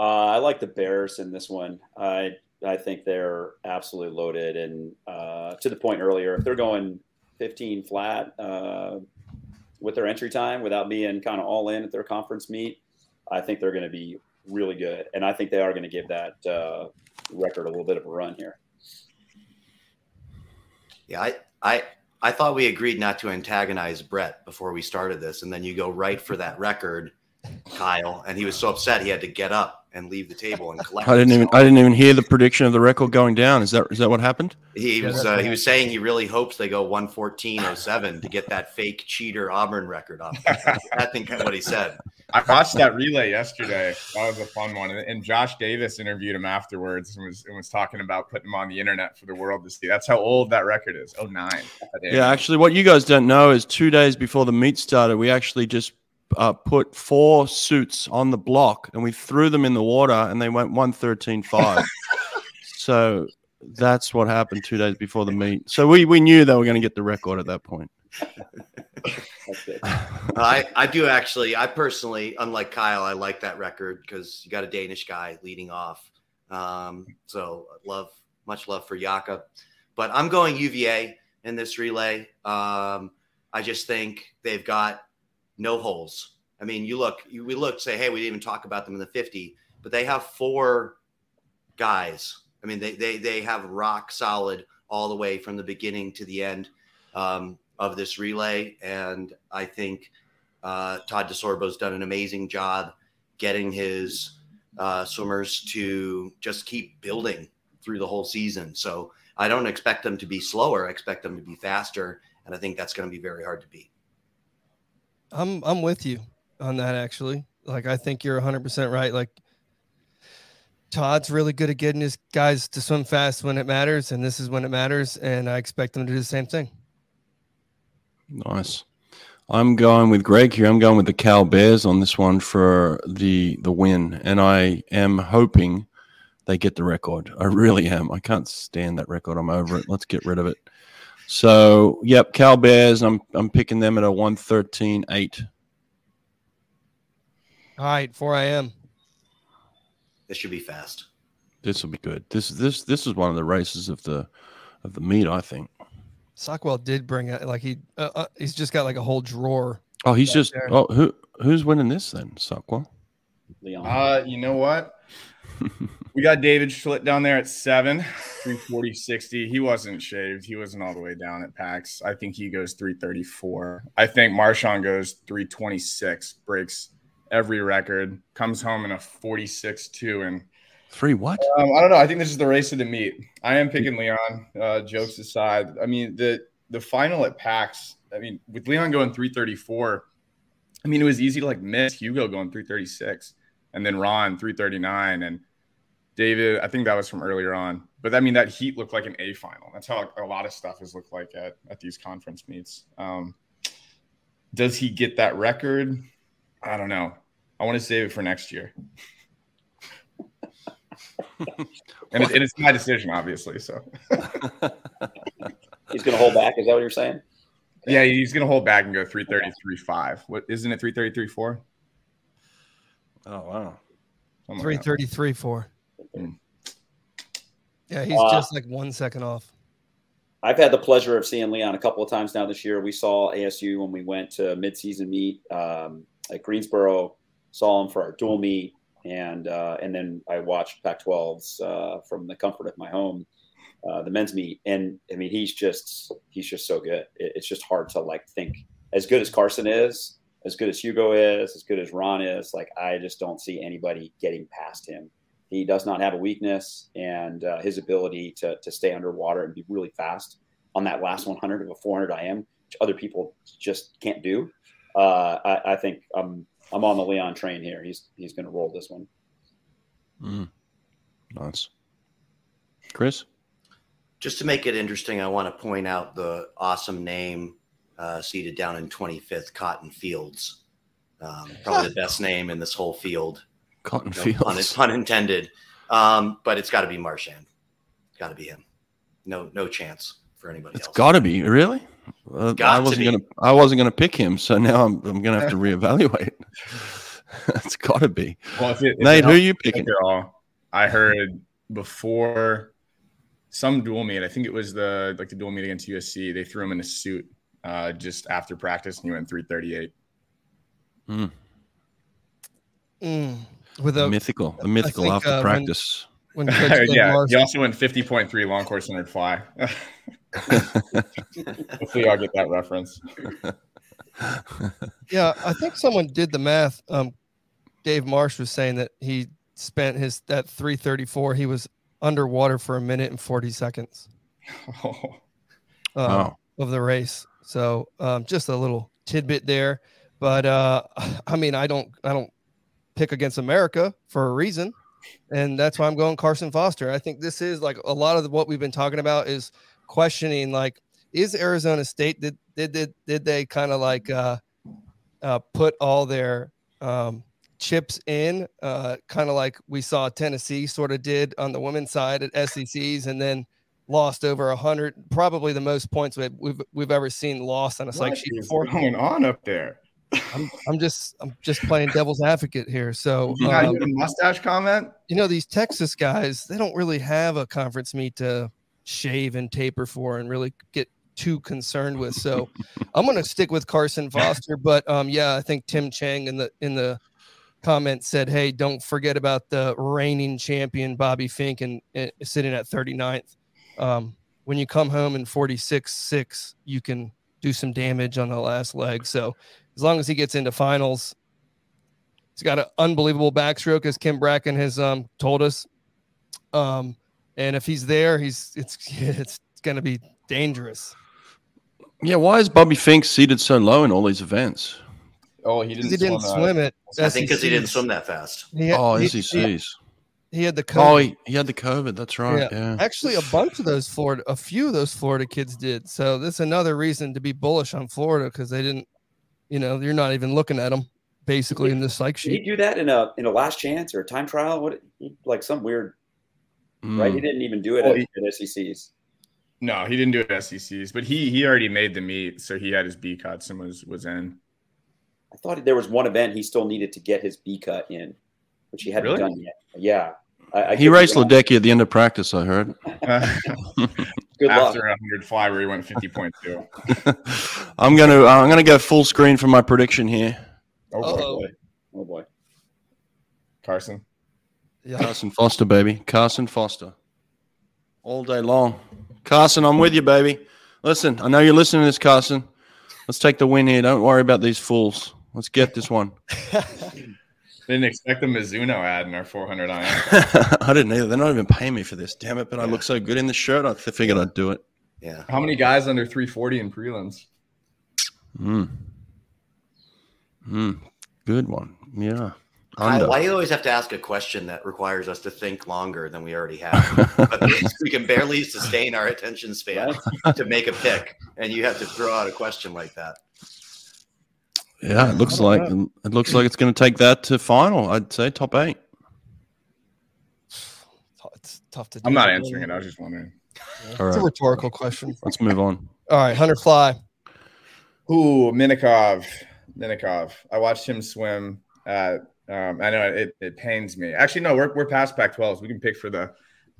Uh, I like the Bears in this one. I I think they're absolutely loaded, and uh, to the point earlier, if they're going 15 flat uh, with their entry time without being kind of all in at their conference meet, I think they're going to be really good, and I think they are going to give that uh, record a little bit of a run here. Yeah, I, I, I thought we agreed not to antagonize Brett before we started this, and then you go right for that record, Kyle, and he was so upset he had to get up and leave the table and collect. I didn't even I didn't even hear the prediction of the record going down. Is that is that what happened? He was uh, he was saying he really hopes they go 114.07 to get that fake cheater Auburn record up. I think that's what he said. I watched that relay yesterday. That was a fun one. And, and Josh Davis interviewed him afterwards and was and was talking about putting him on the internet for the world to see. That's how old that record is. Oh nine. Yeah, actually, what you guys don't know is two days before the meet started, we actually just uh, put four suits on the block and we threw them in the water and they went 113.5. so that's what happened two days before the meet. So we, we knew they were going to get the record at that point. I, I do actually. I personally, unlike Kyle, I like that record because you got a Danish guy leading off. Um, so love, much love for Jakob. But I'm going UVA in this relay. Um, I just think they've got no holes. I mean, you look, you, we look, say, hey, we didn't even talk about them in the 50, but they have four guys. I mean, they they they have rock solid all the way from the beginning to the end um, of this relay, and I think uh, Todd DeSorbo's done an amazing job getting his uh, swimmers to just keep building through the whole season. So I don't expect them to be slower. I expect them to be faster, and I think that's going to be very hard to beat. I'm I'm with you on that actually. Like I think you're 100% right. Like Todd's really good at getting his guys to swim fast when it matters and this is when it matters and I expect them to do the same thing. Nice. I'm going with Greg here. I'm going with the Cal Bears on this one for the the win, and I am hoping they get the record. I really am. I can't stand that record. I'm over it. Let's get rid of it. So, yep, Cal Bears. I'm I'm picking them at a 113.8. All right, 4 IM This should be fast. This will be good. This this this is one of the races of the of the meet. I think. Sockwell did bring it like he uh, uh, he's just got like a whole drawer. Oh, he's just. there. Oh, who who's winning this then? Sockwell. Leon. Uh, you know what? We got David Schlicht down there at seven, 340, 60. He wasn't shaved. He wasn't all the way down at PAX. I think he goes 334. I think Marchand goes 326, breaks every record, comes home in a 46 2. And Three what? um, I don't know. I think this is the race of the meet. I am picking Leon, uh, jokes aside. I mean, the, the final at PAX, I mean, with Leon going 334, I mean, it was easy to like miss Hugo going 336 and then Ron 339 and David, I think that was from earlier on. But I mean, that heat looked like an A final. That's how a lot of stuff has looked like at, at these conference meets. Um, does he get that record? I don't know. I want to save it for next year. and, it, and it's my decision, obviously. So he's going to hold back. Is that what you're saying? Yeah, he's going to hold back and go 333 5. What isn't it 333 4? Oh, wow. 333 4. Mm. Yeah, he's uh, just like one second off. I've had the pleasure of seeing Leon a couple of times now this year. We saw ASU when we went to midseason meet um, at Greensboro. Saw him for our dual meet, and uh, and then I watched Pac-12s uh, from the comfort of my home, uh, the men's meet. And I mean, he's just he's just so good. It, it's just hard to like think as good as Carson is, as good as Hugo is, as good as Ron is. Like I just don't see anybody getting past him he does not have a weakness, and uh, his ability to to stay underwater and be really fast on that last 100 of a 400 IM, which other people just can't do. Uh, I, I, think I'm I'm on the Leon train here. He's he's going to roll this one. Mm. Nice, Chris. Just to make it interesting, I want to point out the awesome name uh, seated down in 25th, Cotton Fields. Um, probably the best name in this whole field. Cotton no, Fields, pun, pun intended. Um, but it's got to be Marchand. Got to be him. No, no chance for anybody it's else. got to be really. Uh, I wasn't gonna. I wasn't gonna pick him, so now I'm. I'm gonna have to reevaluate. it's got to be. Well, if it, if Nate, who are you picking? All, I heard before some dual meet. I think it was the like the dual meet against USC. They threw him in a suit uh, just after practice, and he went 338. Mm. Mm. With a mythical, the mythical think, after uh, practice. When, when yeah, he also went 50.3 long course hundred fly. Hopefully, I'll get that reference. yeah, I think someone did the math. Um, Dave Marsh was saying that he spent his that 334. He was underwater for a minute and 40 seconds oh. Um, of the race. So um, just a little tidbit there. But uh, I mean, I don't, I don't pick against America for a reason, and that's why I'm going Carson Foster. I think this is like a lot of what we've been talking about is questioning like, is Arizona State did did did, did they kind of like uh, uh, put all their um, chips in, uh, kind of like we saw Tennessee sort of did on the women's side at SECs, and then lost over a hundred, probably the most points we've, we've we've ever seen lost on a psych sheet before. going on up there? I'm, I'm just I'm just playing devil's advocate here. So um, mustache comment. You know these Texas guys, they don't really have a conference meet to shave and taper for and really get too concerned with. So I'm going to stick with Carson Foster. But um, yeah, I think Tim Chang in the in the comment said, "Hey, don't forget about the reigning champion Bobby Fink and, and sitting at 39th. Um, when you come home in 46 six, you can do some damage on the last leg. So as long as he gets into finals, he's got an unbelievable backstroke, as Kim Bracken has um, told us. Um, and if he's there, he's it's it's going to be dangerous. Yeah, why is Bobby Fink seated so low in all these events? Oh, he didn't. He didn't swim, swim it. I think because he didn't swim that fast. Had, oh, he, SECs. He, he, had the COVID. Oh, he, he, had the COVID. That's right. Yeah. yeah. Actually, a bunch of those Florida, a few of those Florida kids did. So that's another reason to be bullish on Florida because they didn't. You know, you're not even looking at them basically did, in the psych sheet. Did he do that in a in a last chance or a time trial? What like some weird, mm. right? He didn't even do it well, at, he, at SECs. No, he didn't do it at SECs, but he he already made the meet, so he had his B cuts and was was in. I thought there was one event he still needed to get his B cut in, which he hadn't really? done yet. Yeah. I, I he raced Ledecky at the end of practice, I heard. Good After luck. 100 fly where he went 50.2. I'm going to uh, I'm going to go full screen for my prediction here. Oh boy. oh Oh boy. Carson. Yeah. Carson Foster, baby. Carson Foster. All day long. Carson, I'm with you, baby. Listen, I know you're listening to this, Carson. Let's take the win here. Don't worry about these fools. Let's get this one. Didn't expect a Mizuno ad in our 400 IM. I didn't either. They're not even paying me for this. Damn it! But yeah. I look so good in the shirt. I figured I'd do it. Yeah. How many guys under 340 in prelims? Hmm. Hmm. Good one. Yeah. Why, why do you always have to ask a question that requires us to think longer than we already have? but we can barely sustain our attention span to make a pick, and you have to throw out a question like that. Yeah, it looks like know. it looks like it's going to take that to final. I'd say top eight. It's tough to. I'm not answering it. I was just wondering. Yeah. It's a rhetorical question. Let's move on. All right, Hunter Fly. Ooh, Minakov. Minakov. I watched him swim at. Um, I know it, it pains me. Actually, no, we're, we're past Pac-12s. We can pick for the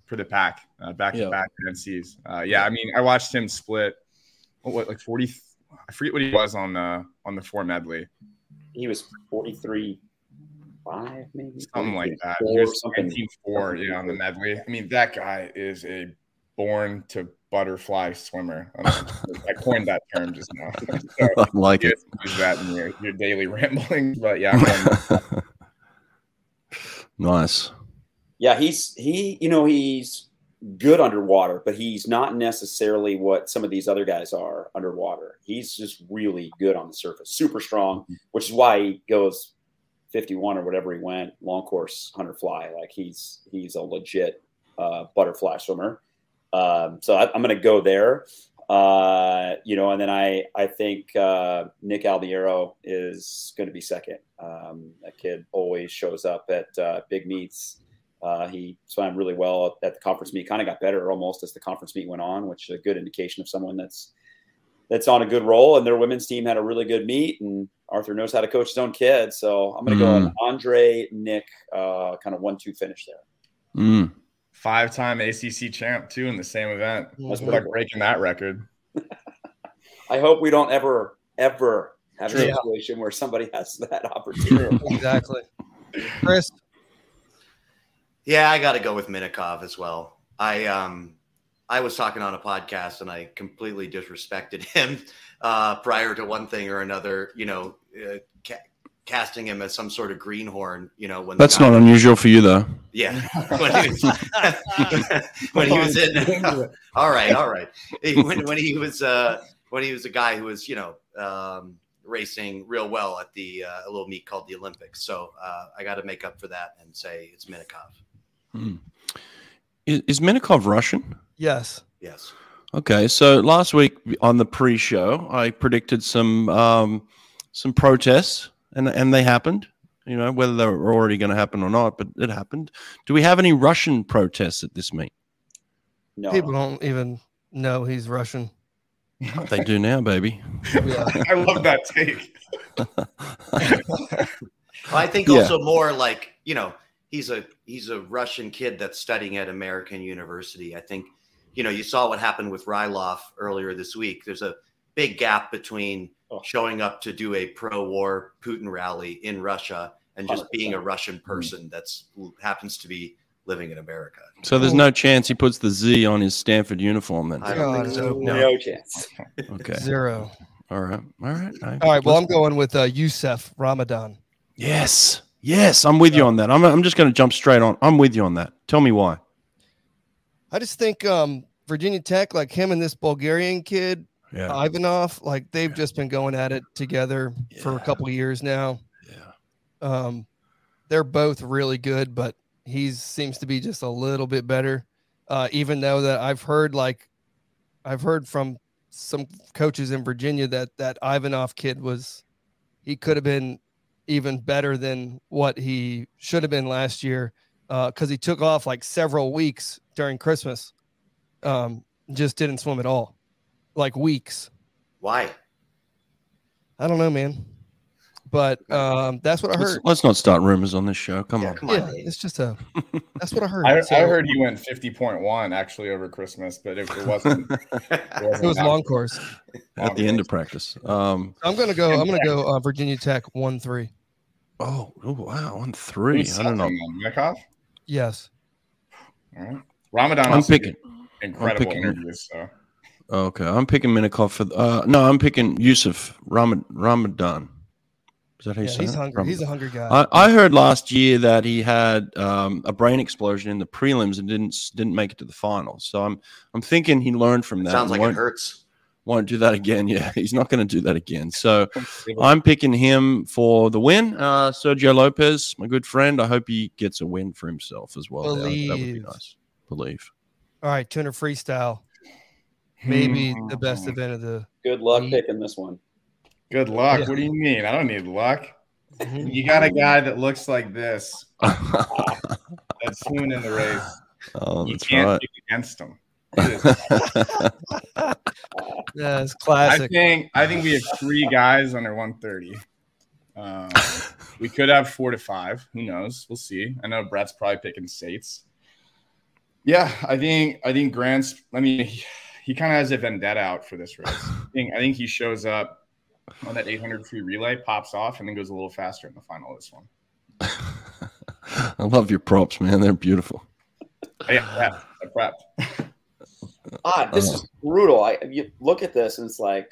for the pack uh, back to back NCs. Uh, yeah, I mean, I watched him split. What, what like 40 I forget what he was on the on the four medley. He was 43 five, maybe something like that. He was 19 four, yeah, on the medley. I mean, that guy is a born to butterfly swimmer. I coined that term just now. so I like it. Use that in your, your daily rambling. But yeah, nice. Yeah, he's he. You know, he's good underwater, but he's not necessarily what some of these other guys are underwater. He's just really good on the surface, super strong, which is why he goes 51 or whatever he went long course hunter fly. Like he's he's a legit uh, butterfly swimmer. Um, so I, am going to go there. Uh, you know, and then I I think uh, Nick Albiero is going to be second. Um, that kid always shows up at uh, big meets. Uh, he swam really well at the conference meet. Kind of got better almost as the conference meet went on, which is a good indication of someone that's that's on a good roll. And their women's team had a really good meet, and Arthur knows how to coach his own kids. So I'm going to mm. go on Andre, Nick, uh, kind of one-two finish there. Mm five-time ACC champ too in the same event. Must be like breaking that record. I hope we don't ever, ever have True. a situation where somebody has that opportunity. exactly, Chris. Yeah, I got to go with Minakov as well. I um, I was talking on a podcast and I completely disrespected him uh, prior to one thing or another. You know, uh, casting him as some sort of greenhorn. You know, when that's not unusual for you, though. Yeah, when he was, when he was in. all right, all right. When, when he was uh, when he was a guy who was you know um, racing real well at the uh, a little meet called the Olympics. So uh, I got to make up for that and say it's Minakov. Hmm. Is, is Minakov Russian? Yes. Yes. Okay, so last week on the pre-show, I predicted some um, some protests and and they happened. You know whether they were already going to happen or not, but it happened. Do we have any Russian protests at this meet? No. People don't even know he's Russian. they do now, baby. Yeah. I love that take. well, I think yeah. also more like you know he's a he's a Russian kid that's studying at American University. I think you know you saw what happened with Rylov earlier this week. There's a big gap between oh. showing up to do a pro-war Putin rally in Russia and just 100%. being a Russian mm-hmm. person that's who happens to be living in America. So there's no chance he puts the Z on his Stanford uniform then. I don't think so. No, no chance. okay. Zero. All right. All right. All right. Well, I'm going with uh, Youssef Ramadan. Yes. Yes. I'm with you on that. I'm, I'm just going to jump straight on. I'm with you on that. Tell me why. I just think um, Virginia Tech, like him and this Bulgarian kid, yeah. Ivanov, like they've yeah. just been going at it together yeah. for a couple years now. Yeah. Um, they're both really good, but he seems to be just a little bit better. Uh, even though that I've heard like I've heard from some coaches in Virginia that that Ivanov kid was he could have been even better than what he should have been last year because uh, he took off like several weeks during Christmas. Um, just didn't swim at all like weeks. Why? I don't know, man. But um, that's what I heard. Let's, let's not start rumors on this show. Come yeah, on. Come on, yeah, it's just a. That's what I heard. I, so, I heard you went fifty point one actually over Christmas, but it, it wasn't. It, wasn't it was long course. At the end of practice. Um, I'm gonna go. I'm gonna go uh, Virginia Tech one three. Oh, oh wow, on three. I don't know. Minakov? Yes. All right. Ramadan. I'm picking. Incredible I'm picking, interviews. So. Okay, I'm picking Minakov for. Uh, no, I'm picking Youssef Ramad- Ramadan. Is that how you yeah, say he's hungry. He's a hungry guy. I, I, heard last year that he had um, a brain explosion in the prelims and didn't didn't make it to the finals. So I'm I'm thinking he learned from that. Sounds like it hurts. Won't do that again. Yeah, he's not going to do that again. So I'm picking him for the win. Uh, Sergio Lopez, my good friend. I hope he gets a win for himself as well. Believe. That, that would be nice. Believe. All right, 200 freestyle maybe the best hmm. event of the. Good luck week. picking this one. Good luck. Yeah. What do you mean? I don't need luck. Mm-hmm. You got a guy that looks like this that's soon in the race. Oh, you can't right. against him. Yeah, it's classic. I think I think we have three guys under 130. Um, we could have four to five. Who knows? We'll see. I know Brett's probably picking Sates. Yeah, I think I think Grant's. I mean, he kind of has a vendetta out for this race. I think, I think he shows up on that 800 free relay, pops off, and then goes a little faster in the final of this one. I love your props, man. They're beautiful. Yeah, yeah, I prepped. Ah, this is brutal. I you look at this and it's like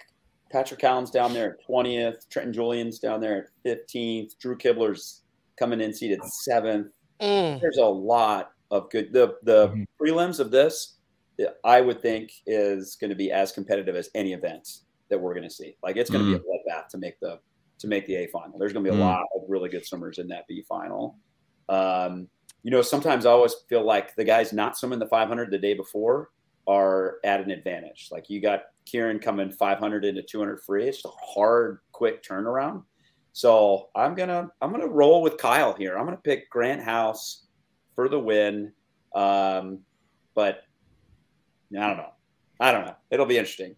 Patrick Allen's down there at twentieth, Trenton Julian's down there at fifteenth, Drew Kibler's coming in seated seventh. Mm. There's a lot of good. The the Mhm. prelims of this, I would think, is going to be as competitive as any event that we're going to see. Like it's going to be a bloodbath to make the to make the A final. There's going to be a Mm. lot of really good swimmers in that B final. Um, you know, sometimes I always feel like the guys not swimming the 500 the day before are at an advantage. Like you got Kieran coming 500 into 200 free. It's just a hard, quick turnaround. So I'm gonna I'm gonna roll with Kyle here. I'm gonna pick Grant House for the win. Um, but I don't know. I don't know. It'll be interesting.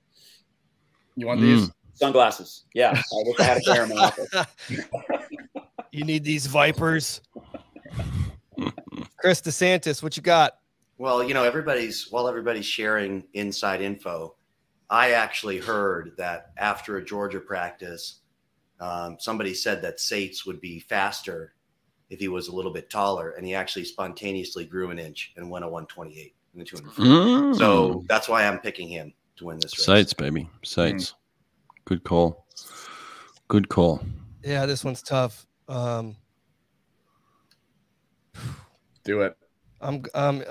You want Mm. these? Sunglasses. Yeah, I wish I had a pair in my office. you need these vipers. Chris DeSantis, what you got? Well, you know, everybody's while everybody's sharing inside info, I actually heard that after a Georgia practice, um, somebody said that Sates would be faster if he was a little bit taller, and he actually spontaneously grew an inch and went a 128 in the 200. Mm. So that's why I'm picking him to win this race. Sates, baby. Sates. Good call. Good call. Yeah, this one's tough. Um, Do it. I'm um,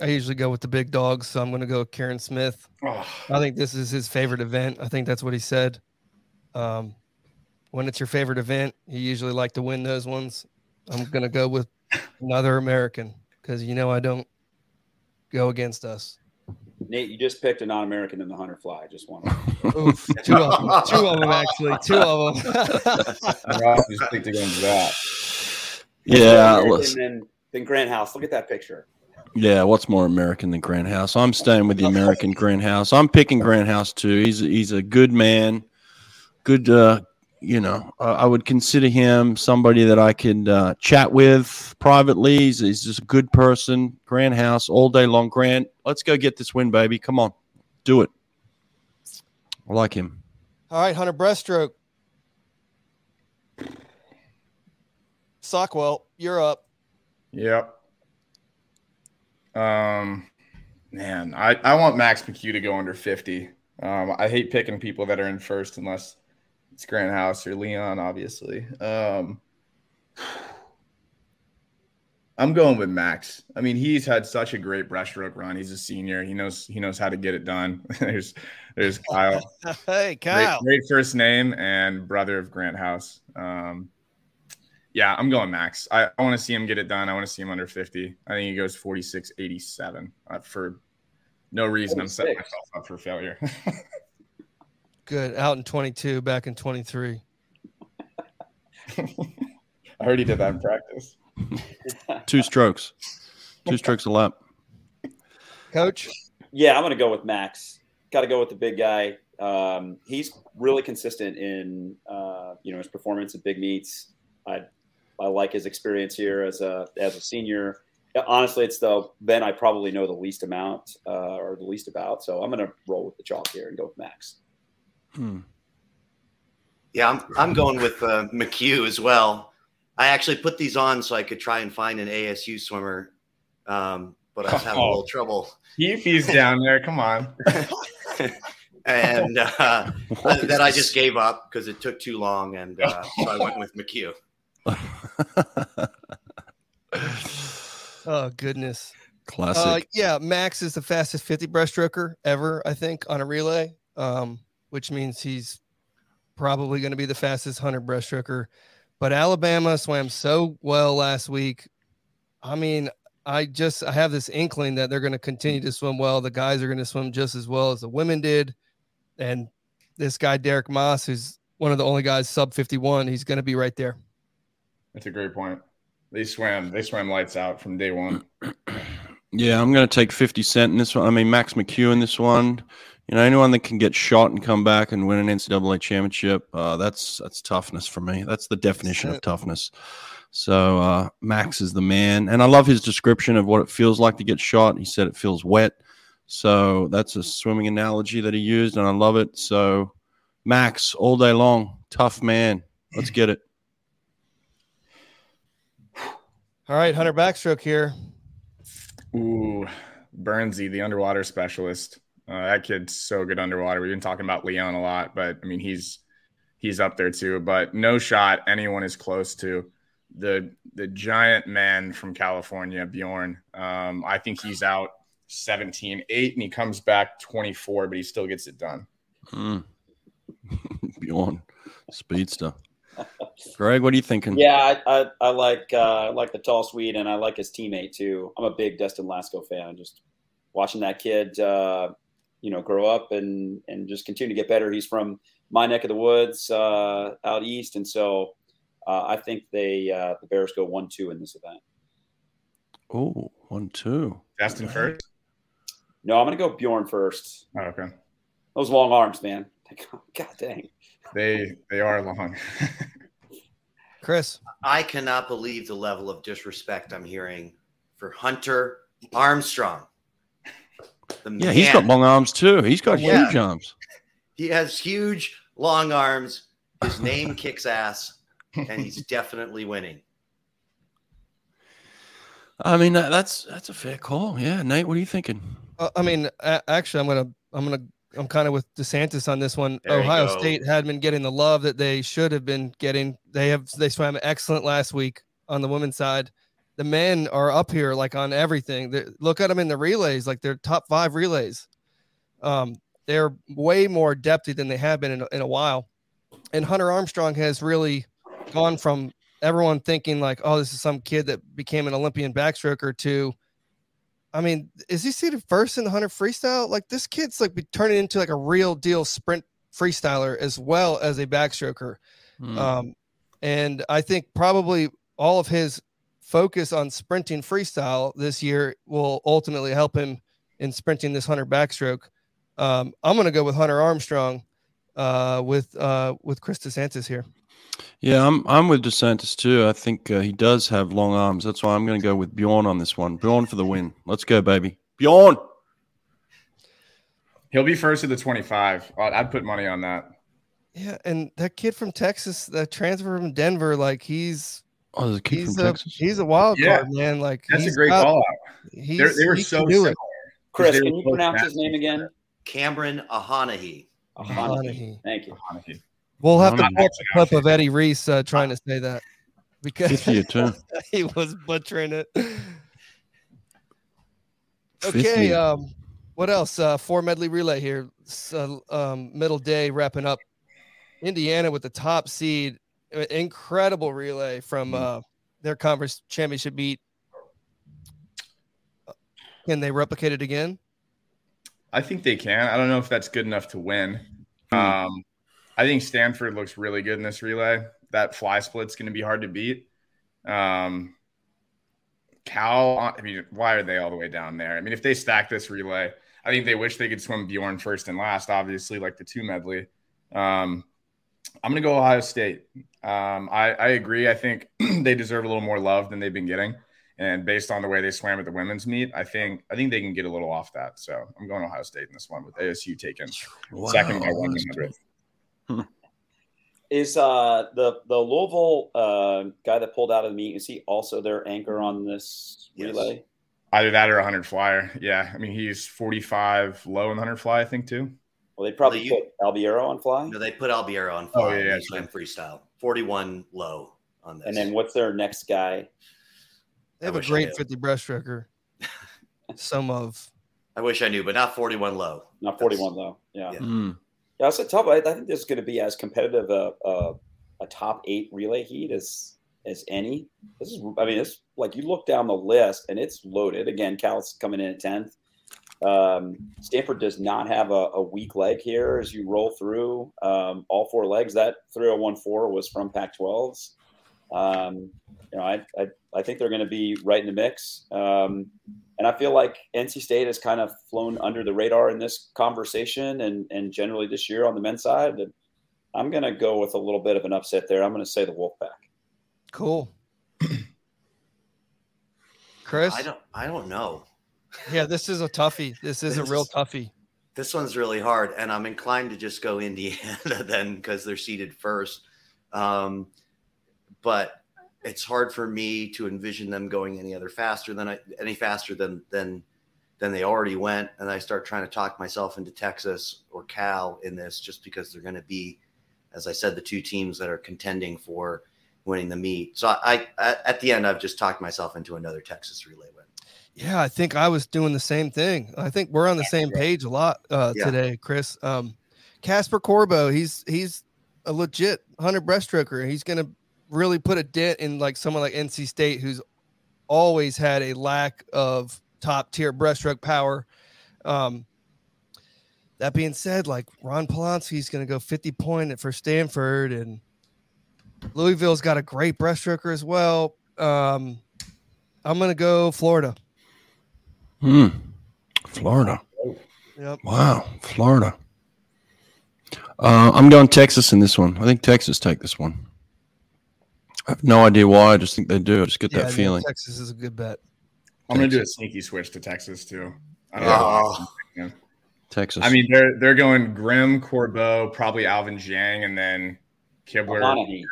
I usually go with the big dogs, so I'm going to go with Kieran Smith. Oh, I think this is his favorite event. I think that's what he said. Um, when it's your favorite event, you usually like to win those ones. I'm going to go with another American because you know I don't go against us. Nate, you just picked a non-American in the hunter fly. Just one. Oof, two of them, two of them actually, two of them. Rob just picked against that. Yeah. And listen. then then Grant House. Look at that picture. Yeah, what's more American than Grant House? I'm staying with the American Grant House. I'm picking Grant House too. He's he's a good man. Good, uh, you know, uh, I would consider him somebody that I could uh, chat with privately. He's, he's just a good person. Grant House all day long. Grant, let's go get this win, baby. Come on, do it. I like him. All right, Hunter breaststroke. Sockwell, you're up. Yep. Um, man, I, I want Max McHugh to go under 50. Um, I hate picking people that are in first unless it's Grant House or Leon, obviously. Um, I'm going with Max. I mean, he's had such a great breaststroke run. He's a senior. He knows he knows how to get it done. there's there's Kyle. Hey, Great, Kyle. great first name and brother of Grant House. Um, yeah, I'm going Max. I, I want to see him get it done. I want to see him under 50. I think he goes 46 87 uh, for no reason. I'm setting myself up for failure. Good. Out in 22, back in 23. I heard already did that in practice. Two strokes, two strokes a lap. Coach, Yeah, I'm going to go with Max. Got to go with the big guy. Um, he's really consistent in uh, you know his performance at big meets. I I like his experience here as a as a senior. Honestly, it's the Ben I probably know the least amount uh, or the least about. So I'm going to roll with the chalk here and go with Max. Hmm. Yeah, I'm, I'm going with uh, McHugh as well. I actually put these on so I could try and find an ASU swimmer, um, but I was having a little trouble. He's down there. Come on. and uh, that I just gave up because it took too long, and uh, so I went with McHugh. Oh goodness. Classic. Uh, yeah, Max is the fastest 50 breaststroker ever, I think, on a relay, um, which means he's probably going to be the fastest 100 breaststroker. But Alabama swam so well last week. I mean, I just I have this inkling that they're going to continue to swim well. The guys are going to swim just as well as the women did, and this guy Derek Maas, who's one of the only guys sub 51, he's going to be right there. That's a great point. They swam. They swam lights out from day one. Yeah, I'm going to take 50 Cent in this one. I mean, Max McHugh in this one. You know, anyone that can get shot and come back and win an NCAA championship, uh, that's that's toughness for me. That's the definition of toughness. So uh, Max is the man, and I love his description of what it feels like to get shot. He said it feels wet. So that's a swimming analogy that he used, and I love it. So Max, all day long, tough man. Let's get it. All right, Hunter backstroke here. Ooh, Burnsy, the underwater specialist. Uh, that kid's so good underwater. We've been talking about Leon a lot, but I mean he's he's up there too. But no shot anyone is close to the the giant man from California, Bjorn. Um, I think he's out 17 8 and he comes back 24, but he still gets it done. Mm. Bjorn, speedster. Greg, what are you thinking? Yeah, I, I, I like uh, I like the tall Swede, and I like his teammate too. I'm a big Destin Lasco fan. Just watching that kid, uh, you know, grow up and and just continue to get better. He's from my neck of the woods uh, out east, and so uh, I think they uh, the Bears go one two in this event. Oh, one two. Destin first. No, I'm going to go Bjorn first. Oh, okay. Those long arms, man. God dang. They they are long. Chris, I cannot believe the level of disrespect I'm hearing for Hunter Armstrong. Yeah, man. he's got long arms too. He's got yeah. huge arms. He has huge long arms. His name kicks ass, and he's definitely winning. I mean, that's that's a fair call. Yeah, Nate, what are you thinking? Uh, I mean, actually, I'm gonna I'm gonna I'm kind of with DeSantis on this one. There Ohio State had been getting the love that they should have been getting. They have they swam excellent last week on the women's side. The men are up here like on everything. They, look at them in the relays, like they're top five relays. Um, they're way more depthy than they have been in a, in a while. And Hunter Armstrong has really gone from everyone thinking like, oh, this is some kid that became an Olympian backstroker to I mean, is he seated first in the hundred freestyle? Like this kid's like be turning into like a real deal sprint freestyler as well as a backstroker. Mm. Um, and I think probably all of his focus on sprinting freestyle this year will ultimately help him in sprinting this hunter backstroke. Um, I'm going to go with Hunter Armstrong uh, with uh, with Chris DeSantis here. Yeah, I'm I'm with DeSantis too. I think uh, he does have long arms. That's why I'm going to go with Bjorn on this one. Bjorn for the win. Let's go, baby. Bjorn. He'll be first at the 25. I'd put money on that. Yeah, and that kid from Texas, that transfer from Denver, like he's oh, there's a kid he's from a, Texas. He's a wild yeah. card, man. Like that's a great got, call out. they were so similar. Chris, can you pronounce his name again? Cameron Auchinachie. Auchinachie. Thank you. Auchinachie. We'll have to put a clip of Eddie Reese uh, trying to say that because he was butchering it. Okay, um, what else? Uh, four medley relay here. So, um, middle day wrapping up. Indiana with the top seed. Incredible relay from mm-hmm. uh, their conference championship beat. Can they replicate it again? I think they can. I don't know if that's good enough to win. Hmm. Um, I think Stanford looks really good in this relay. That fly split's going to be hard to beat. Um, Cal, I mean, why are they all the way down there? I mean, if they stack this relay, I think they wish they could swim Bjorn first and last, obviously, like the two medley. Um, I'm going to go Ohio State. Um, I, I agree. I think they deserve a little more love than they've been getting. And based on the way they swam at the women's meet, I think I think they can get a little off that. So I'm going Ohio State in this one with ASU taking wow. second by one hundred. Is uh, the the Louisville uh, guy that pulled out of the meet? Is he also their anchor on this yes. relay? Either that or a hundred flyer. Yeah, I mean he's forty five low in the hundred fly, I think too. Well, they probably well, you, put Albiero on fly. No, they put Albiero on fly. Oh yeah, yeah swim freestyle. Forty one low on this. And then what's their next guy? They have I a great fifty breaststroker. Some of. I wish I knew, but not forty one low. Not forty one low. Yeah. yeah. Mm. Yeah, it's tough. I, I think this is going to be as competitive a, a, a top eight relay heat as as any. This is, I mean, it's like you look down the list and it's loaded. Again, Cal's coming in at tenth. Um, Stanford does not have a, a, weak leg here as you roll through um, all four legs. That 3014 was from Pac-12s. Um, you know, I, I, I think they're going to be right in the mix. Um, and I feel like NC State has kind of flown under the radar in this conversation and, and generally this year on the men's side. And I'm going to go with a little bit of an upset there. I'm going to say the Wolfpack. Cool. Chris? I don't, I don't know. Yeah, this is a toughie. This is this, a real toughie. This one's really hard. And I'm inclined to just go Indiana then because they're seated first. Um, but it's hard for me to envision them going any other faster than I, any faster than than then they already went, and I start trying to talk myself into Texas or Cal in this just because they're going to be, as I said, the two teams that are contending for winning the meet. So I, I at the end, I've just talked myself into another Texas relay win. Yeah, I think I was doing the same thing. I think we're on the same page a lot uh, Yeah. today, Chris. Um, Caspar Corbeau, he's he's a legit hundred breaststroker. And he's gonna really put a dent in like someone like NC State, who's always had a lack of top tier breaststroke power. Um, that being said, like Ron Polonsky's gonna go fifty point for Stanford, and Louisville's got a great breaststroker as well. Um, I'm gonna go Florida. Hmm. Florida. Yep. Wow, Florida. Uh, I'm going Texas in this one. I think Texas take this one. I have no idea why. I just think they do. I just get Yeah, that feeling. Texas is a good bet. I'm gonna do a sneaky switch to Texas too. I don't Oh. know. Ah. Texas. I mean, they're they're going Grimm, Corbeau, probably Alvin Jiang, and then Kibler, Hanahy.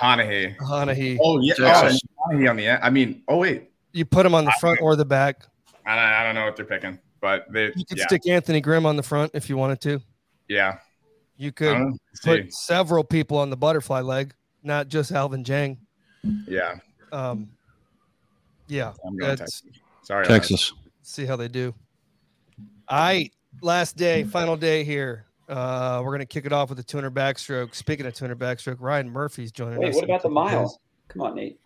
Hanahy. Hanahy. Oh yeah, Texas. oh, Hanahy on the end. I mean, oh wait, You put him on the front or the back. I don't, I don't know what they're picking, but they You could yeah stick Anthony Grimm on the front if you wanted to. yeah. You could put See. several people on the butterfly leg, not just Alvin Jiang. Yeah, Um, yeah, I'm going Texas. Sorry. Texas. see how they do. I last day, final day here. Uh, we're gonna kick it off with a 200 backstroke. Speaking of 200 backstroke, Ryan Murphy's joining Wait, us. what about the couple mile? Come on, Nate.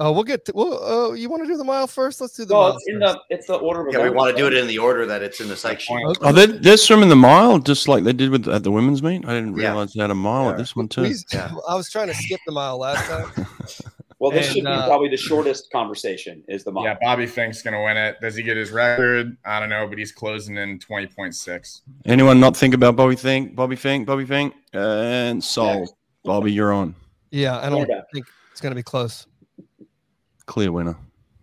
Oh, we'll get. To, well, uh, you want to do the mile first? Let's do the No, mile. it's in first. the it's the order Yeah, we want to do it in the order that it's in the psych sheet. Point. Oh, they, they're swimming the mile just like they did with at the women's meet. I didn't Yeah. realize they had a mile Yeah. at this one too. We- Yeah. I was trying to skip the mile last time. Well, this And, should be uh, probably the shortest conversation. Is the mile? Yeah, Bobby Fink's gonna win it. Does he get his record? I don't know, but he's closing in twenty point six. Anyone not think about Bobby Fink? Bobby Fink? Bobby Fink? And sold. Bobby, you're on. Yeah, I don't Florida. think it's going to be close. Clear winner.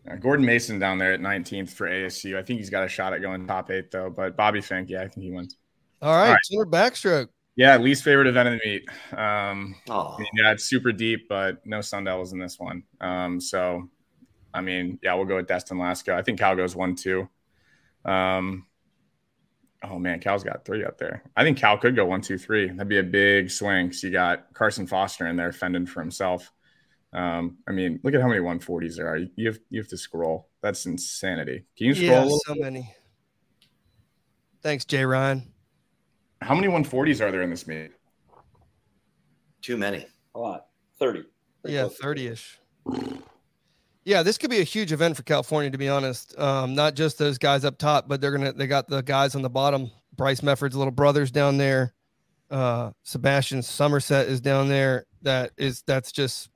Uh, Gordon Mason down there at 19th for ASU. I think he's got a shot at going top eight though. But Bobby Fink, yeah, I think he wins. All right, right. 200 backstroke. Yeah, least favorite event of the meet. Um, Oh, I mean, yeah, it's super deep, but no Sun Devils in this one. Um, so, I mean, yeah, we'll go with Destin Lasco. I think Cal goes one two. Um, oh man, Cal's got three up there. I think Cal could go one two three. That'd be a big swing. So you got Carson Foster in there fending for himself. Um, I mean, look at how many 140s there are. You have you have to scroll. That's insanity. Can you scroll? Yeah, a little? so many. Thanks, Jay Ryan. How many 140s are there in this meet? too many. a lot. Thirty. Pretty Yeah, 30 ish. Yeah, this could be a huge event for California, to be honest. Um, not just those guys up top, but they're gonna they got the guys on the bottom. Bryce Mefford's little brothers down there. Uh, Sebastian Somerset is down there. That is that's just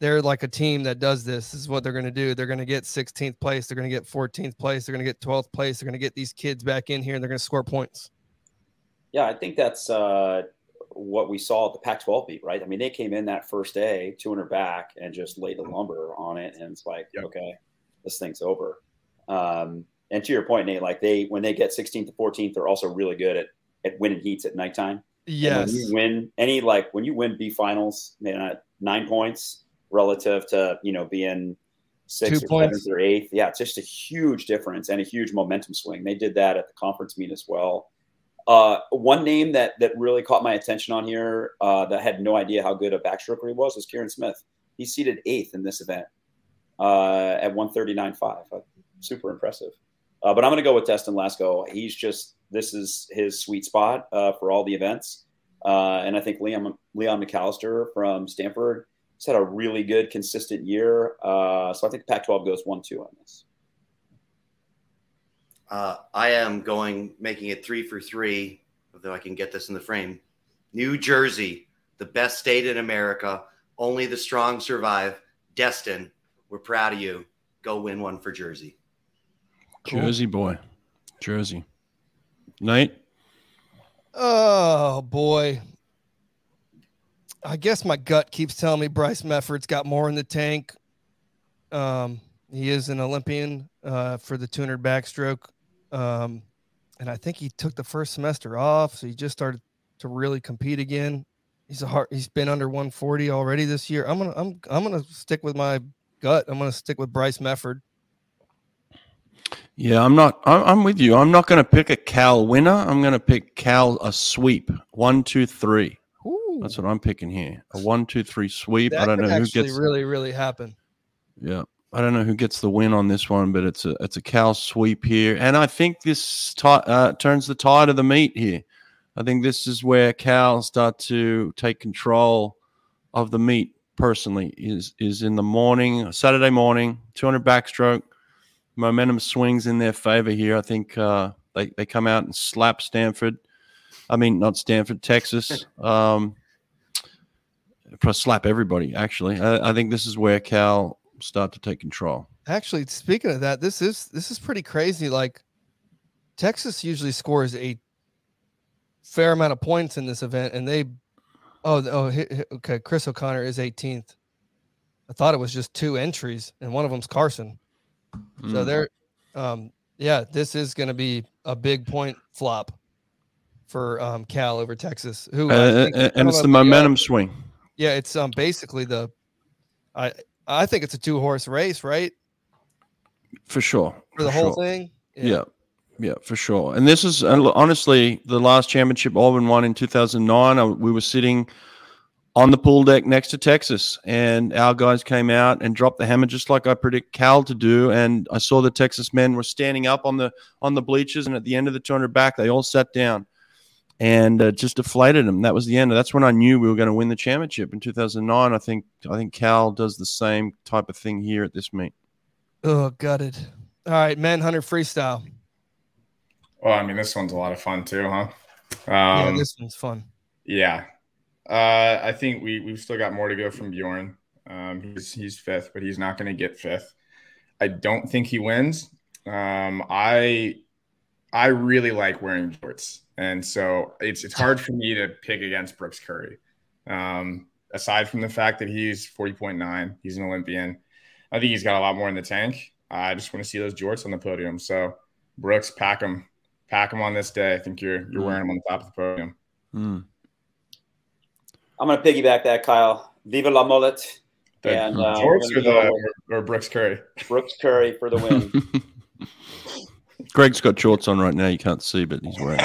they're like a team that does this. this is what they're going to do. They're going to get 16th place. They're going to get 14th place. They're going to get 12th place. They're going to get these kids back in here and they're going to score points. Yeah, I think that's uh, what we saw at the Pac-12 beat, right? I mean, they came in that first day, 200 back, and just laid the lumber on it, and it's like, Yep. okay, this thing's over. Um, and to your point, Nate, like they when they get 16th to 14th, they're also really good at at winning heats at nighttime. And Yes. when you win any like when you win B finals, man, nine points relative to you know being sixth Two or points. seventh or eighth, yeah, it's just a huge difference and a huge momentum swing. They did that at the conference meet as well. Uh, one name that that really caught my attention on here uh, that had no idea how good a backstroker he was was Kieran Smith. He's seated eighth in this event uh, at 139.5. Uh, super impressive. Uh, but I'm going to go with Destin Lasco. He's just this is his sweet spot uh, for all the events, uh, and I think Leon Leon McAllister from Stanford has had a really good, consistent year. Uh, so I think Pac-12 goes one-two on this. Uh, I am going, making it three for three, although I can get this in the frame. New Jersey, the best state in America. Only the strong survive. Destin, we're proud of you. Go win one for Jersey. Cool. Jersey boy. Jersey. Nate? Oh boy. I guess my gut keeps telling me Bryce Mefford's got more in the tank. Um, he is an Olympian uh, for the 200 backstroke. Um, and I think he took the first semester off, so he just started to really compete again. He's a hard, he's been under 140 already this year. I'm gonna I'm I'm gonna stick with my gut. I'm gonna stick with Bryce Mefford. Yeah, I'm not. I'm, with you. I'm not going to pick a Cal winner. I'm going to pick Cal a sweep. One, two, three. That's what I'm picking here. A one, two, three sweep. that I don't know who gets. really, really happen. Yeah, I don't know who gets the win on this one, but it's a it's a Cal sweep here, and I think this ti uh, turns the tide of the meet here. I think this is where cows start to take control of the meet. Personally, is is in the morning, Saturday morning, 200 backstroke. Momentum swings in their favor here. I think uh, they they come out and slap Stanford. I mean, not Stanford, Texas. Um, slap everybody. Actually, I, I think this is where Cal start to take control. Actually, speaking of that, this is this is pretty crazy. Like Texas usually scores a fair amount of points in this event, and they oh oh okay. Chris O'Connor is 18th. I thought it was just two entries, and one of them's Carson. So Mm. they're um yeah, this is going to be a big point flop for um Cal over Texas. Who Uh, and it's the momentum swing Yeah, it's um basically the I I think it's a two horse race, right? for sure. For the for whole sure. thing. Yeah. yeah, for sure. And this is honestly the last championship Auburn won in 2009. uh, We were sitting on the pool deck next to Texas, and our guys came out and dropped the hammer just like I predict Cal to do. And I saw the Texas men were standing up on the on the bleachers, and at the end of the 200 back, they all sat down and uh, just deflated them. That was the end. That's when I knew we were going to win the championship in 2009. I think I think Cal does the same type of thing here at this meet. Oh, gutted. All right, men hunter freestyle. Well, I mean, this one's a lot of fun too, huh? yeah, Um, this one's fun. Yeah. Uh, I think we we've still got more to go from Bjorn. Um, he's he's fifth, but he's not going to get fifth. I don't think he wins. Um, I I really like wearing jorts, and so it's it's hard for me to pick against Brooks Curry. Um, aside from the fact that he's forty point nine, he's an Olympian. I think he's got a lot more in the tank. I just want to see those jorts on the podium. So Brooks, pack them, pack them on this day. I think you're you're wearing them on the top of the podium. Mm. I'm going to piggyback that, Kyle. Viva la mullet. The And, uh, jorts or the or, or Brooks Curry. Brooks Curry for the win. Greg's got shorts on right now. You can't see, but he's wearing.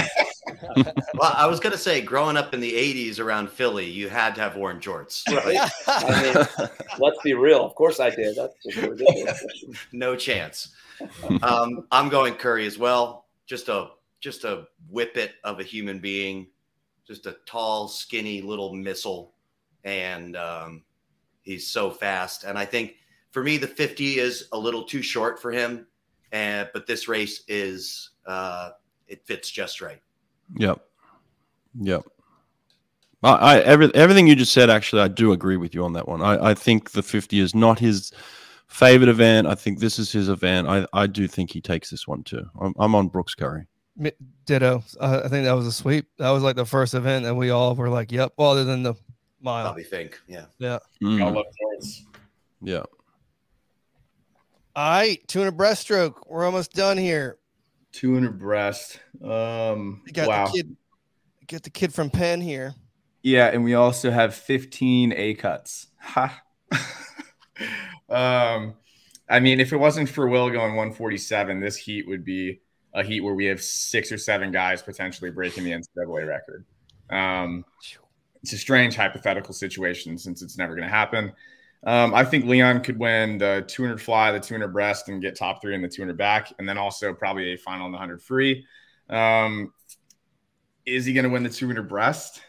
Well, I was gonna say, growing up in the '80s around Philly, you had to have worn jorts. right? I mean, let's be real. Of course I did. That's ridiculous. no chance. Um, I'm going Curry as well. Just a just a whippet of a human being, just a tall, skinny little missile, and um, he's so fast. And I think for me, the 50 is a little too short for him. And but this race is uh, it fits just right. Yep. Yep. I, I every, everything you just said, actually, I do agree with you on that one. I, I think the 50 is not his favorite event. I think this is his event. I, I do think he takes this one too. I'm, I'm on Brooks Curry. Ditto. Uh, I think that was a sweep. That was like the first event that we all were like, "Yep." Well, other than the mile. Probably think, yeah. Yeah. Mm, I love jorts. yeah. All right, 200 breaststroke. We're almost done here. 200 breast. Um, You got wow. the kid. Get the kid from Penn here. Yeah, and we also have 15 A cuts. Ha. um, I mean, if it wasn't for Will going 147, this heat would be a heat where we have six or seven guys potentially breaking the NCAA record. Um, it's a strange hypothetical situation since it's never going to happen. Um, I think Leon could win the 200 fly, the 200 breast, and get top three in the 200 back, and then also probably a final in the 100 free. Um, is he going to win the 200 breast?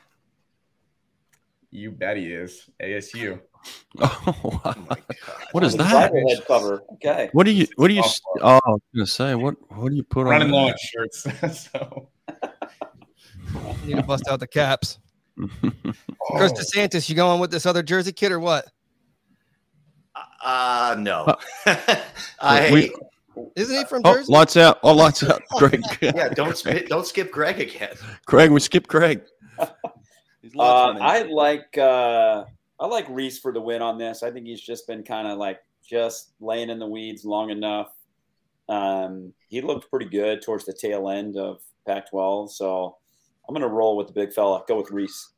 You bet he is. ASU. Oh, wow. Oh my God. What is that? head cover. Okay. What do you? What do you? Oh, I was gonna say what? What do you put Running on? low that? on shirts. so You need to bust out the caps. Chris. DeSantis, you going with this other Jersey kid or what? Uh no. I we- Isn't he from Oh, Jersey? lights out! Oh, lights out! Greg, yeah, don't skip, don't skip Greg again. Craig, we skip Craig. He's Uh. I like uh, I like Reese for the win on this. I think he's just been kind of like just laying in the weeds long enough. Um, he looked pretty good towards the tail end of Pac-12, so I'm going to roll with the big fella. Go with Reese.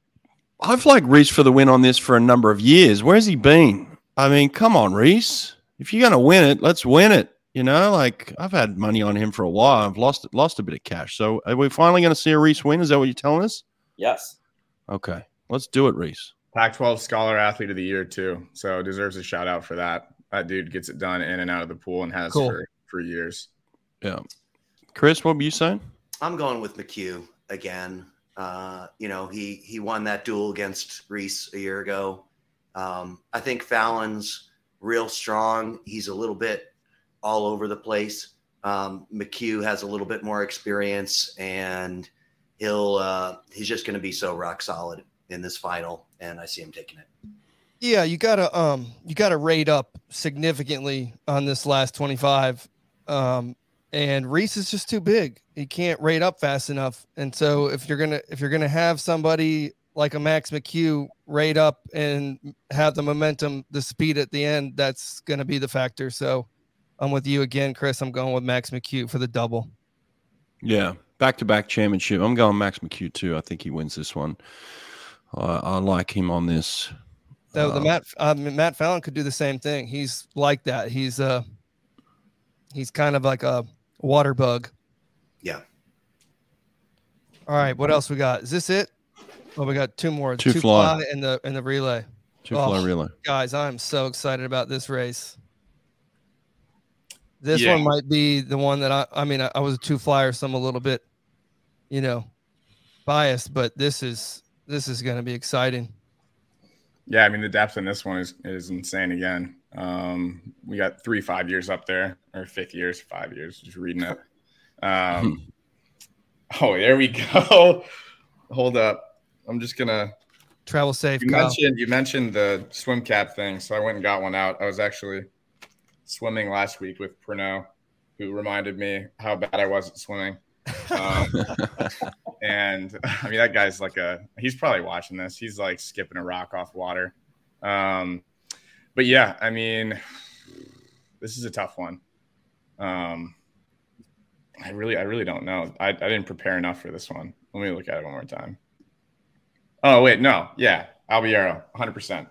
I've liked Reese for the win on this for a number of years. Where's he been? I mean, come on, Reese. If you're gonna win it, let's win it. You know, like I've had money on him for a while. I've lost lost a bit of cash. So are we finally going to see a Reese win? Is that what you're telling us? Yes. Okay, let's do it, Reese. Pac-12 Scholar Athlete of the Year too, so deserves a shout out for that. That dude gets it done in and out of the pool and has Cool. for for years. Yeah, Chris, what were you saying? I'm going with McHugh again. Uh, you know, he he won that duel against Reese a year ago. Um, I think Fallon's real strong. He's a little bit all over the place. Um, McHugh has a little bit more experience, and he'll uh, he's just going to be so rock solid in this final. And I see him taking it. Yeah, you gotta um you gotta rate up significantly on this last 25. Um and Reese is just too big. He can't rate up fast enough. And so if you're gonna if you're gonna have somebody like a Max McHugh rate up and have the momentum, the speed at the end, that's gonna be the factor. So I'm with you again, Chris. I'm going with Max McHugh for the double. Yeah, back to back championship. I'm going Max McHugh too. I think he wins this one. Uh, I like him on this. So the Uh, Matt uh, Matt Fallon could do the same thing. He's like that. He's uh he's kind of like a water bug. Yeah. All right, what else we got? Is this it? Oh, we got two more. Two fly. in the in the relay. Two Oh. fly relay. Guys, I'm so excited about this race. This Yeah. one might be the one that I I mean I, I was a two flyer, so I'm a little bit, you know, biased, but this is this is gonna be exciting. Yeah, I mean the depth in this one is is insane again. Um, we got three five years up there, or fifth years, five years. Just reading it. Um, oh, there we go. Hold up, I'm just gonna. Travel safe, You Kyle. mentioned you mentioned the swim cap thing, so I went and got one out. I was actually swimming last week with Pernod, who reminded me how bad I was at swimming. Um, and I mean that guy's like a he's probably watching this. He's like skipping a rock off water. Um, but yeah, I mean, this is a tough one. Um, I really, I really don't know. I, I didn't prepare enough for this one. Let me look at it one more time. Oh wait, no, yeah, Albiero, 100. percent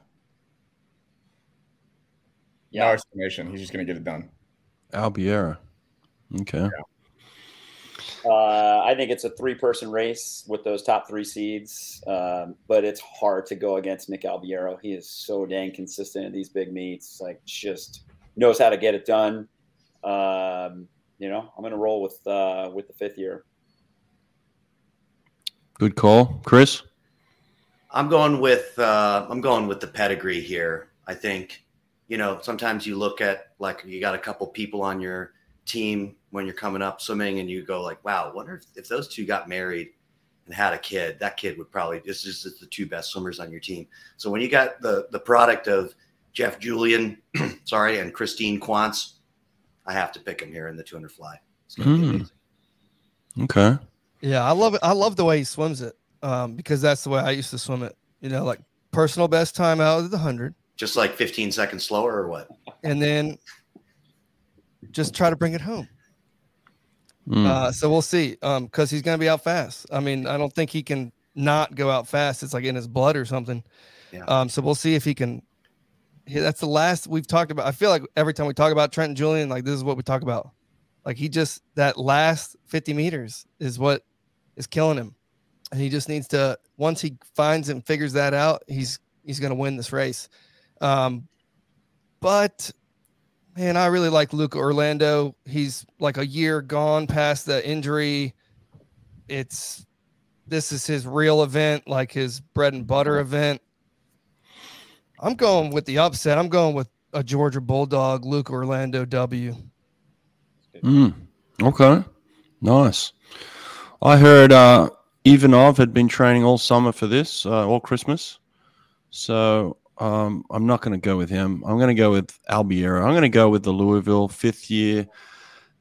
No Yeah. explanation. He's just gonna get it done. Albiero. Okay. Uh, I think it's a three-person race with those top three seeds, um, but it's hard to go against Nick Albiero. He is so dang consistent in these big meets. Like, just knows how to get it done. Um, you know, I'm going to roll with uh, with the fifth year. Good call, Chris. I'm going with uh, I'm going with the pedigree here. I think you know sometimes you look at like you got a couple people on your team when you're coming up swimming and you go like, wow, wonder if, if those two got married and had a kid, that kid would probably this is the two best swimmers on your team. So when you got the the product of Jeff Julian, sorry, and Kristine Quance, I have to pick him here in the 200 fly. It's gonna be amazing. Okay. Yeah, I love it. I love the way he swims it um, because that's the way I used to swim it. You know, like personal best time out of the hundred, Just like 15 seconds slower or what? and then just try to bring it home. Mm. Uh, so we'll see. Um, because he's gonna be out fast. I mean, I don't think he can not go out fast. It's like in his blood or something. Yeah. Um, so we'll see if he can. he- That's the last we've talked about. I feel like every time we talk about Trenton Julian, like this is what we talk about. Like he just that last 50 meters is what is killing him. He just needs to once he finds and figures that out, he's he's gonna win this race. Um, but man, I really like Luca Urlando. He's like a year gone past the injury. It's this is his real event, like his bread and butter event. I'm going with the upset. I'm going with a Georgia Bulldog, Luke Urlando W. Mm. Okay. Nice. I heard uh, Ivanov had been training all summer for this, uh, all Christmas. So um, I'm not going to go with him. I'm going to go with Albiero. I'm going to go with the Louisville fifth year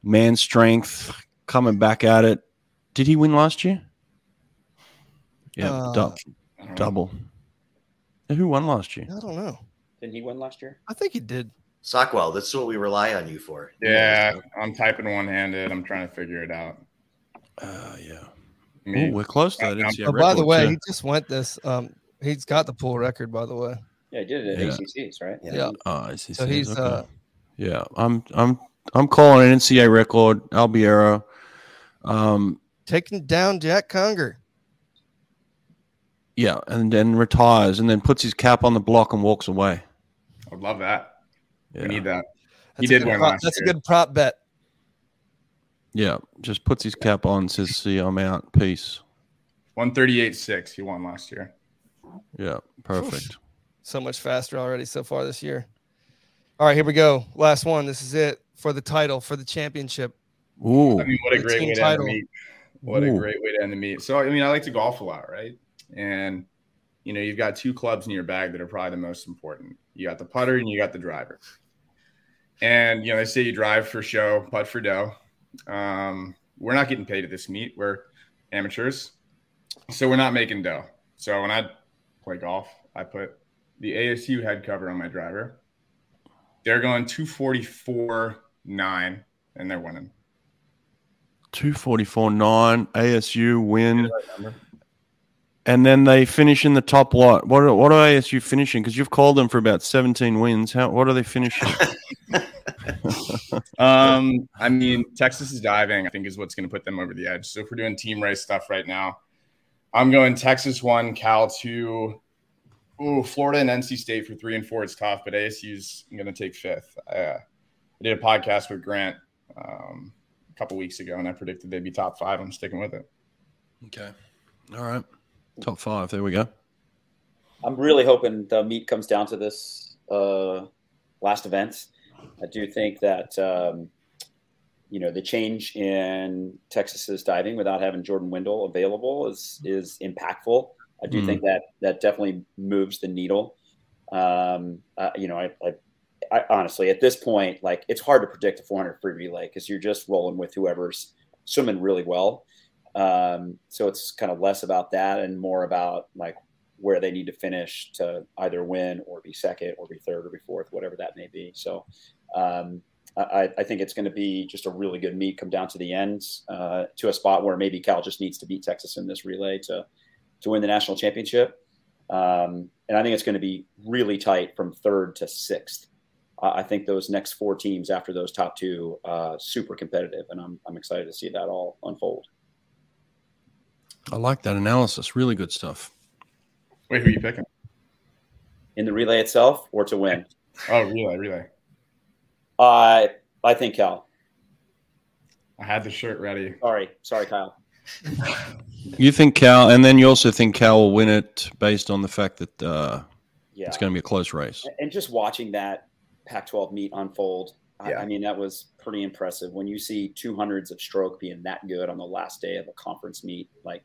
man strength coming back at it. Did he win last year? Yeah, Uh, dou- I don't know. double. Who won last year? I don't know. Didn't he win last year? I think he did. Sockwell, that's what we rely on you for. Yeah, I'm typing one handed. I'm trying to figure it out. Uh, yeah. I mean, Ooh, we're close to that. Oh, by the way, too. he just went this. Um, he's got the pool record. By the way, Yeah, he did it at Yeah. ACCs, right? Yeah. yeah. I see. So he's okay. uh, yeah. I'm I'm I'm calling an NCAA record, Albiero. Um, Taking down Jack Conger. yeah, and then retires, and then puts his cap on the block and walks away. I'd love that. Yeah, We need that. That's He a did win prop- last That's a good prop bet. Yeah, just puts his cap on, says, "See, I'm out. Peace." 138.6. He won last year. Yeah, perfect. So much faster already so far this year. All right, here we go. Last one. This is it for the title, for the championship. Ooh, I mean, what a great team way to end title. the meet. What a great way to end the meet. So, I mean, I like to golf a lot, right? And, you know, you've got two clubs in your bag that are probably the most important. You got the putter and you got the driver. And, you know, they say you drive for show, putt for dough. Um, we're not getting paid at this meet. We're amateurs. So we're not making dough. So when I play golf, I put the ASU head cover on my driver. They're going 244 9 and they're winning. two forty four nine ASU win, and then they finish in the top. What? What? Are, what are ASU finishing? Because you've called them for about seventeen wins. How? What are they finishing? Um, I mean, Texas is diving, I think, is what's going to put them over the edge. So if we're doing team race stuff right now, I'm going Texas one, Cal two. Ooh, Florida and NC State for three and four. It's tough, but ASU's going to take fifth. Uh, I did a podcast with Grant um, a couple weeks ago, and I predicted they'd be top five. I'm sticking with it. okay. All right. Top five. There we go. I'm really hoping the meet comes down to this uh, last event. I do think that um, you know the change in Texas's diving without having Jordan Windle available is is impactful. I do Mhm. think that that definitely moves the needle. Um, uh, you know, I, I, I honestly at this point, like it's hard to predict a 400 free relay because you're just rolling with whoever's swimming really well. Um, so it's kind of less about that and more about like where they need to finish to either win or be second or be third or be fourth, whatever that may be. So um, I, I think it's going to be just a really good meet, come down to the end uh, to a spot where maybe Cal just needs to beat Texas in this relay to to win the national championship. Um, and I think it's going to be really tight from third to sixth. Uh, I think those next four teams after those top two, uh, super competitive, and I'm I'm excited to see that all unfold. I like that analysis. Really good stuff. Wait, who are you picking? In the relay itself, or to win, Oh, relay, relay. I I think Cal. I had the shirt ready. Sorry, sorry, Kyle. You think Cal, and then you also think Cal will win it based on the fact that uh, Yeah, it's going to be a close race. and just watching that Pac-12 meet unfold, I, I mean, that was pretty impressive. When you see two hundreds of stroke being that good on the last day of a conference meet, like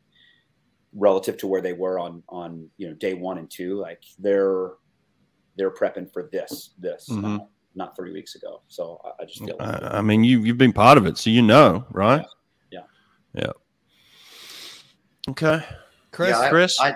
relative to where they were on on you know day one and two, like they're they're prepping for this this Mhm. not, not three weeks ago. So I, I just feel like I, I mean, you you've been part of it, so you know, right? Yeah. Yeah. Okay. Chris, Yeah, I- Chris? I,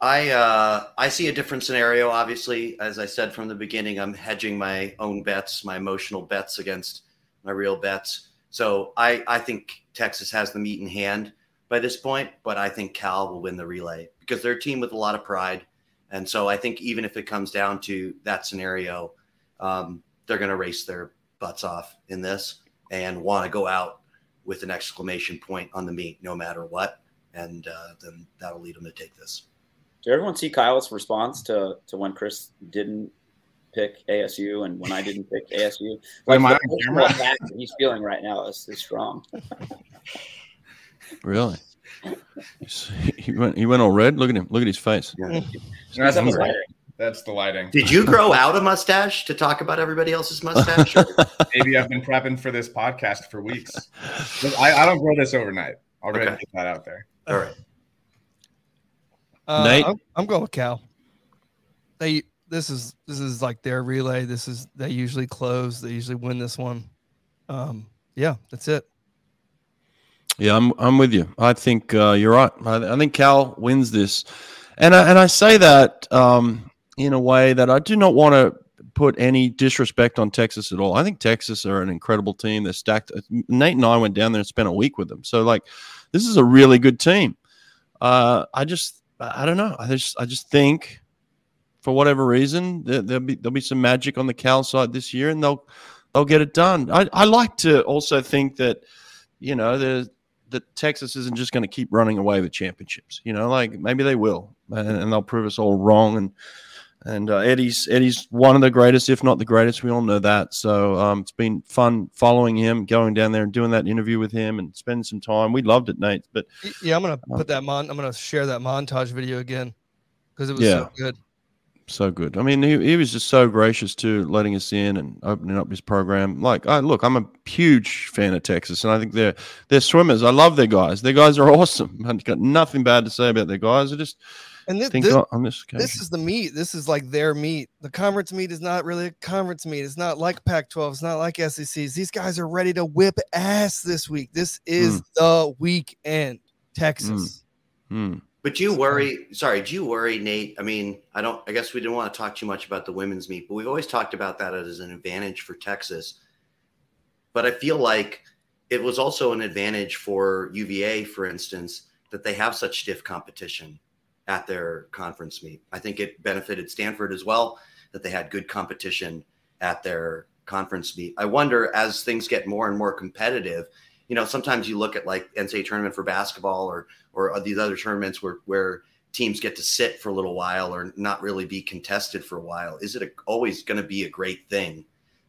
I, uh, I see a different scenario. Obviously, as I said from the beginning, I'm hedging my own bets, my emotional bets against my real bets. So I, I think Texas has the meat in hand by this point, but I think Cal will win the relay because they're a team with a lot of pride. And so I think even if it comes down to that scenario, um, they're going to race their butts off in this and want to go out with an exclamation point on the meet no matter what. And uh, then that'll lead them to take this. Did everyone see Kyle's response to to when Chris didn't pick ASU and when I didn't pick ASU? Am I the on camera? he's feeling right now is, is strong. Really? he went. He went all red. Look at him. Look at his face. That's, That was the, right. that's the lighting. Did you grow out a mustache to talk about everybody else's mustache? Maybe I've been prepping for this podcast for weeks. Look, I, I don't grow this overnight. I'll go Okay. get that out there. All right. Uh, Nate? I'm, I'm going with Cal. They this is this is like their relay. This is they usually close. They usually win this one. Um, yeah, that's it. Yeah, I'm. I'm with you. I think uh, you're right. I, I think Cal wins this, and I, and I say that um, in a way that I do not want to put any disrespect on Texas at all. I think Texas are an incredible team. They're stacked. Nate and I went down there and spent a week with them. So like, this is a really good team. Uh, I just, I don't know. I just, I just think, for whatever reason, there, there'll be there'll be some magic on the Cal side this year, and they'll they'll get it done. I, I like to also think that, you know, the that Texas isn't just going to keep running away with championships. You know, like maybe they will, and, and they'll prove us all wrong. And and uh, Eddie's Eddie's one of the greatest, if not the greatest. We all know that. So um, it's been fun following him, going down there and doing that interview with him, and spending some time. We loved it, Nate. But yeah, I'm gonna put that mon. I'm gonna share that montage video again because it was Yeah. so good. So good. I mean, he, he was just so gracious to letting us in and opening up his program. Like, I look, I'm a huge fan of Texas, and I think they're they're swimmers. I love their guys. Their guys are awesome. I've got nothing bad to say about their guys. I just And this, think this, on, this occasion. this is the meat. This is like their meat. The conference meat is not really a conference meat. It's not like Pac-12. It's not like SECs. These guys are ready to whip ass this week. This is the weekend. Texas. Hmm. But do you worry? Sorry, do you worry, Nate? I mean, I don't. I guess we didn't want to talk too much about the women's meet, but we've always talked about that as an advantage for Texas. But I feel like it was also an advantage for UVA, for instance, that they have such stiff competition at their conference meet. I think it benefited Stanford as well that they had good competition at their conference meet. I wonder as things get more and more competitive, you know, sometimes you look at like NCAA tournament for basketball or or these other tournaments where where teams get to sit for a little while or not really be contested for a while. Is it a, always going to be a great thing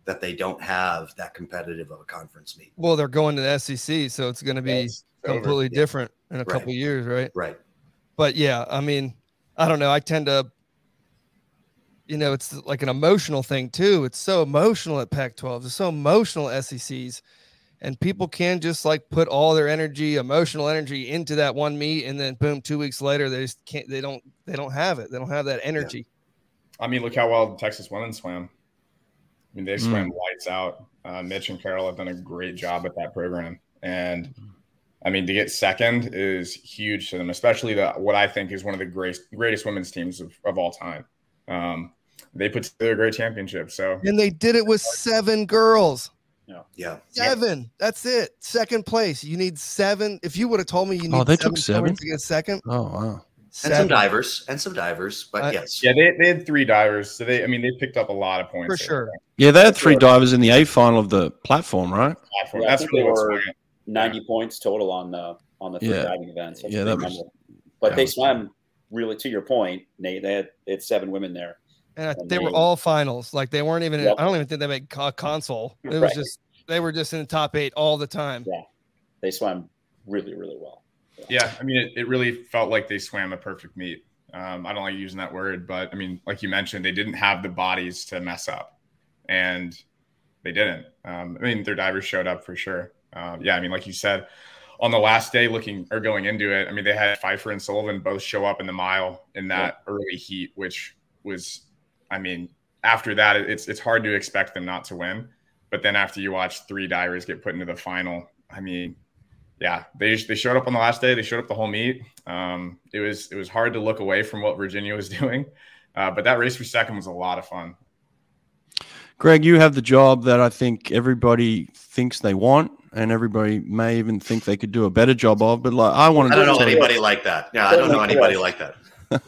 that they don't have that competitive of a conference meet? Well, they're going to the SEC, so it's going to be over. completely different in a Right. couple years, right? Right. But yeah, I mean, I don't know. I tend to, you know, it's like an emotional thing too. It's so emotional at Pac-12. It's so emotional at SECs, and people can just like put all their energy, emotional energy, into that one meet, and then boom, two weeks later, they just can't. They don't. They don't have it. They don't have that energy. I mean, look how well the Texas women swam. I mean, they Mm. swam lights out. Uh, Mitch and Carol have done a great job at that program, and I mean, to get second is huge to them, especially the what I think is one of the greatest greatest women's teams of, of all time. Um, they put together a great championship. So And they did it with seven girls. Yeah. Seven. That's it. Second place. You need seven. If you would have told me you need Oh, they took seven? points to get second, oh wow. And some divers and some divers, but Uh, yes. yeah, they, they had three divers. So they, I mean, they picked up a lot of points for there. sure. Yeah, they had three divers in the A final of the platform, right? Platform. Yeah, I That's think really they what's were- swung it. 90 points total on the on the three Yeah. diving events. That's Yeah, that was- number. But that they was- swam really to your point, Nate. They had it's seven women there. And I, And they were all finals. Like they weren't even. Yep. I don't even think they made co- console. It was Right. just they were just in the top eight all the time. Yeah. They swam really, really well. Yeah, I mean, it, it really felt like they swam a perfect meet. Um, I don't like using that word, but I mean, like you mentioned, they didn't have the bodies to mess up, and they didn't. Um, I mean, their divers showed up for sure. Um, yeah, I mean, like you said, on the last day, looking or going into it, I mean, they had Pfeifer and Sullivan both show up in the mile in that early heat, which was, I mean, after that, it's it's hard to expect them not to win. But then after you watch three divers get put into the final, I mean, yeah, they they showed up on the last day. They showed up the whole meet. Um, it was it was hard to look away from what Virginia was doing, uh, but that race for second was a lot of fun. Greg, you have the job that I think everybody thinks they want, and everybody may even think they could do a better job of. But like, I wanted I don't to know anybody like that. Yeah, I don't know anybody like that. Well,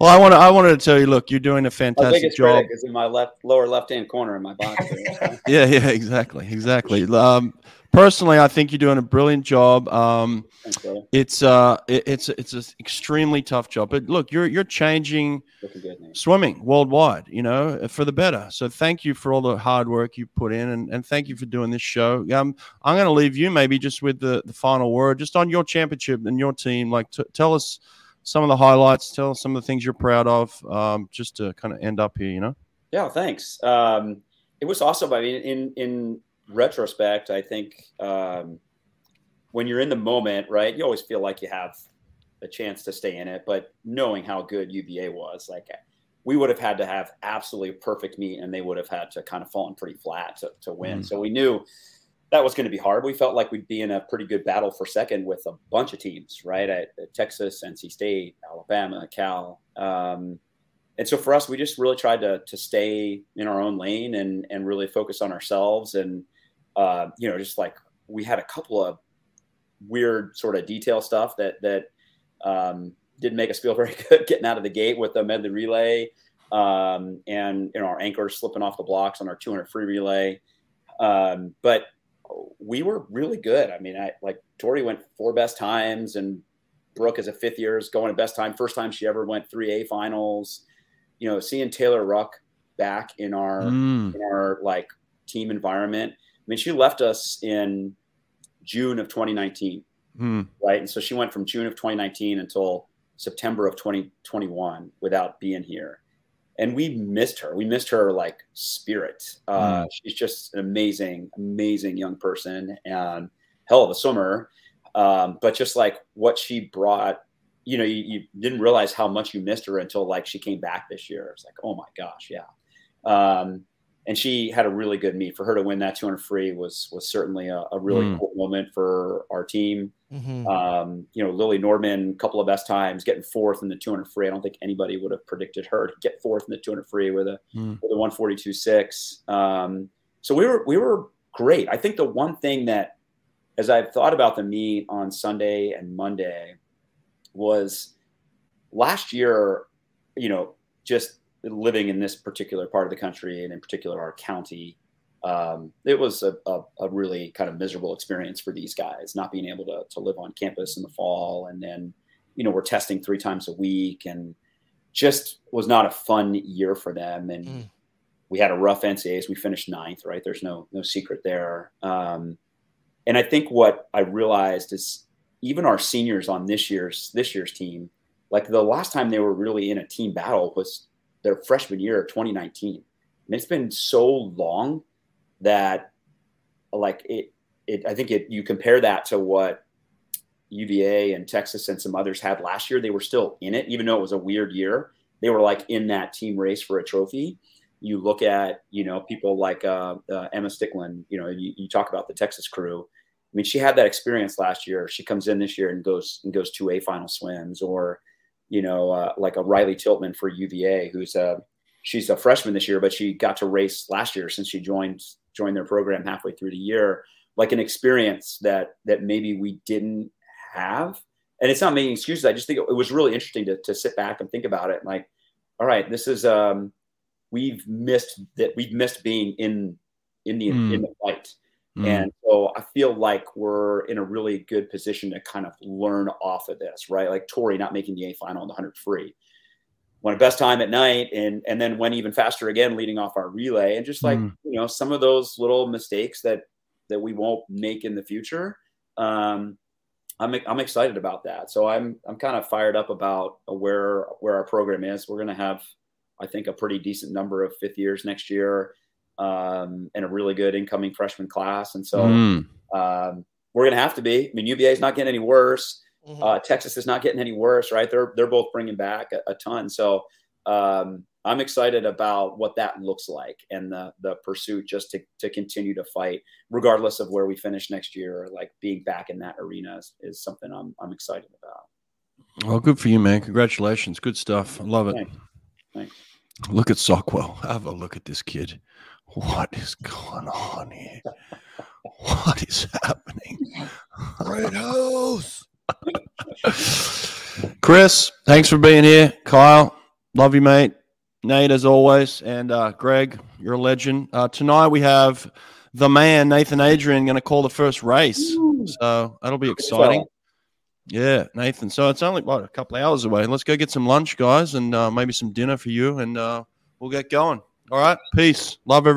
I want to, I wanted to tell you, look, you're doing a My fantastic biggest job. critic is in my left lower left hand corner in my box. Yeah, yeah, exactly, exactly. Um, personally, I think you're doing a brilliant job. Um, Thanks, it's uh, it, it's it's an extremely tough job, but look, you're you're changing good, swimming worldwide, you know, for the better. So thank you for all the hard work you put in, and, and thank you for doing this show. Um, I'm going to leave you maybe just with the, the final word, just on your championship and your team. Like, t- tell us some of the highlights, tell us some of the things you're proud of, um, just to kind of end up here, you know. Yeah, thanks. Um, it was awesome. I mean, in in retrospect, I think um, when you're in the moment, right, you always feel like you have a chance to stay in it. But knowing how good UVA was, like we would have had to have absolutely perfect meet, and they would have had to kind of fallen pretty flat to, to win. Mhm. So we knew that was going to be hard. We felt like we'd be in a pretty good battle for second with a bunch of teams, right? At, at Texas, NC State, Alabama, Cal. Um, and so for us, we just really tried to to stay in our own lane and and really focus on ourselves. And uh, you know, just like we had a couple of weird sort of detail stuff that that um, didn't make us feel very good getting out of the gate with the medley relay um, and you know our anchors slipping off the blocks on our 200 free relay. Um, but we were really good. I mean, I like Torri went four best times, and Brooke as a fifth year is going to best time. First time she ever went three A finals. You know, seeing Taylor Ruck back in our Mm. in our like team environment. I mean, she left us in June of 2019 Hmm. right? And so she went from June of 2019 until September of 2021 without being here. And we missed her. We missed her like spirit. Uh, She's just an amazing, amazing young person and hell of a swimmer. Um, but just like what she brought, you know, you, you didn't realize how much you missed her until like she came back this year. It's like, oh my gosh, yeah. Um, and she had a really good meet. For her to win that 200 free was was certainly a, a really Mm. cool moment for our team. Mhm. Um, you know, Lillie Nordmann, a couple of best times, getting fourth in the 200 free. I don't think anybody would have predicted her to get fourth in the 200 free with a Hmm. with a 142.6. Um, so we were we were great. I think the one thing that, as I've thought about the meet on Sunday and Monday, was last year. You know, just living in this particular part of the country and in particular our county um, it was a, a, a really kind of miserable experience for these guys not being able to, to live on campus in the fall. And then you know we're testing three times a week and just was not a fun year for them. And Mm. we had a rough NCAAs we finished ninth right? There's no no secret there. Um, and i think what i realized is even our seniors on this year's this year's team like the last time they were really in a team battle was their freshman year of 2019 and it's been so long that like it, it I think it you compare that to what UVA and Texas and some others had last year. They were still in it, even though it was a weird year. They were like in that team race for a trophy. You look at you know people like uh, uh, Emma Sticklen, You know you, you talk about the Texas crew. I mean, she had that experience last year. She comes in this year and goes and goes to a final swims, or you know, uh, like a Reilly Tiltmann for UVA, who's a she's a freshman this year, but she got to race last year since she joined joined their program halfway through the year. Like an experience that that maybe we didn't have, and it's not making excuses. I just think it was really interesting to to sit back and think about it. Like, all right, this is um, we've missed that we've missed being in in the Mm. in the fight. Hmm. And so I feel like we're in a really good position to kind of learn off of this, right? Like Torri not making the A final in the 100 free. Went a best time at night and and then went even faster again leading off our relay. And just like, Mm. you know, some of those little mistakes that that we won't make in the future. Um, I'm I'm excited about that. So I'm I'm kind of fired up about where where our program is. We're gonna have, I think, a pretty decent number of fifth years next year um, and a really good incoming freshman class. And so Hmm. um, we're going to have to be. I mean, UVA is not getting any worse. Mhm. Uh, Texas is not getting any worse, right? They're they're both bringing back a, a ton. So um, I'm excited about what that looks like and the the pursuit just to to continue to fight, regardless of where we finish next year. Like being back in that arena is, is something I'm I'm excited about. Well, good for you, man. Congratulations. Good stuff. I love it. Thanks. Thanks. Look at Sockwell. Have a look at this kid. What is going on here? What is happening? Red House. Chris, thanks for being here. Kyle, love you, mate. Nate, as always. And uh, Greg, you're a legend. Uh, tonight we have the man, Nathan Adrian, going to call the first race. So that'll be exciting. Yeah, Nathan. So it's only, what, a couple of hours away. Let's go get some lunch, guys, and uh, maybe some dinner for you, and uh, we'll get going. All right. Peace. Love everyone.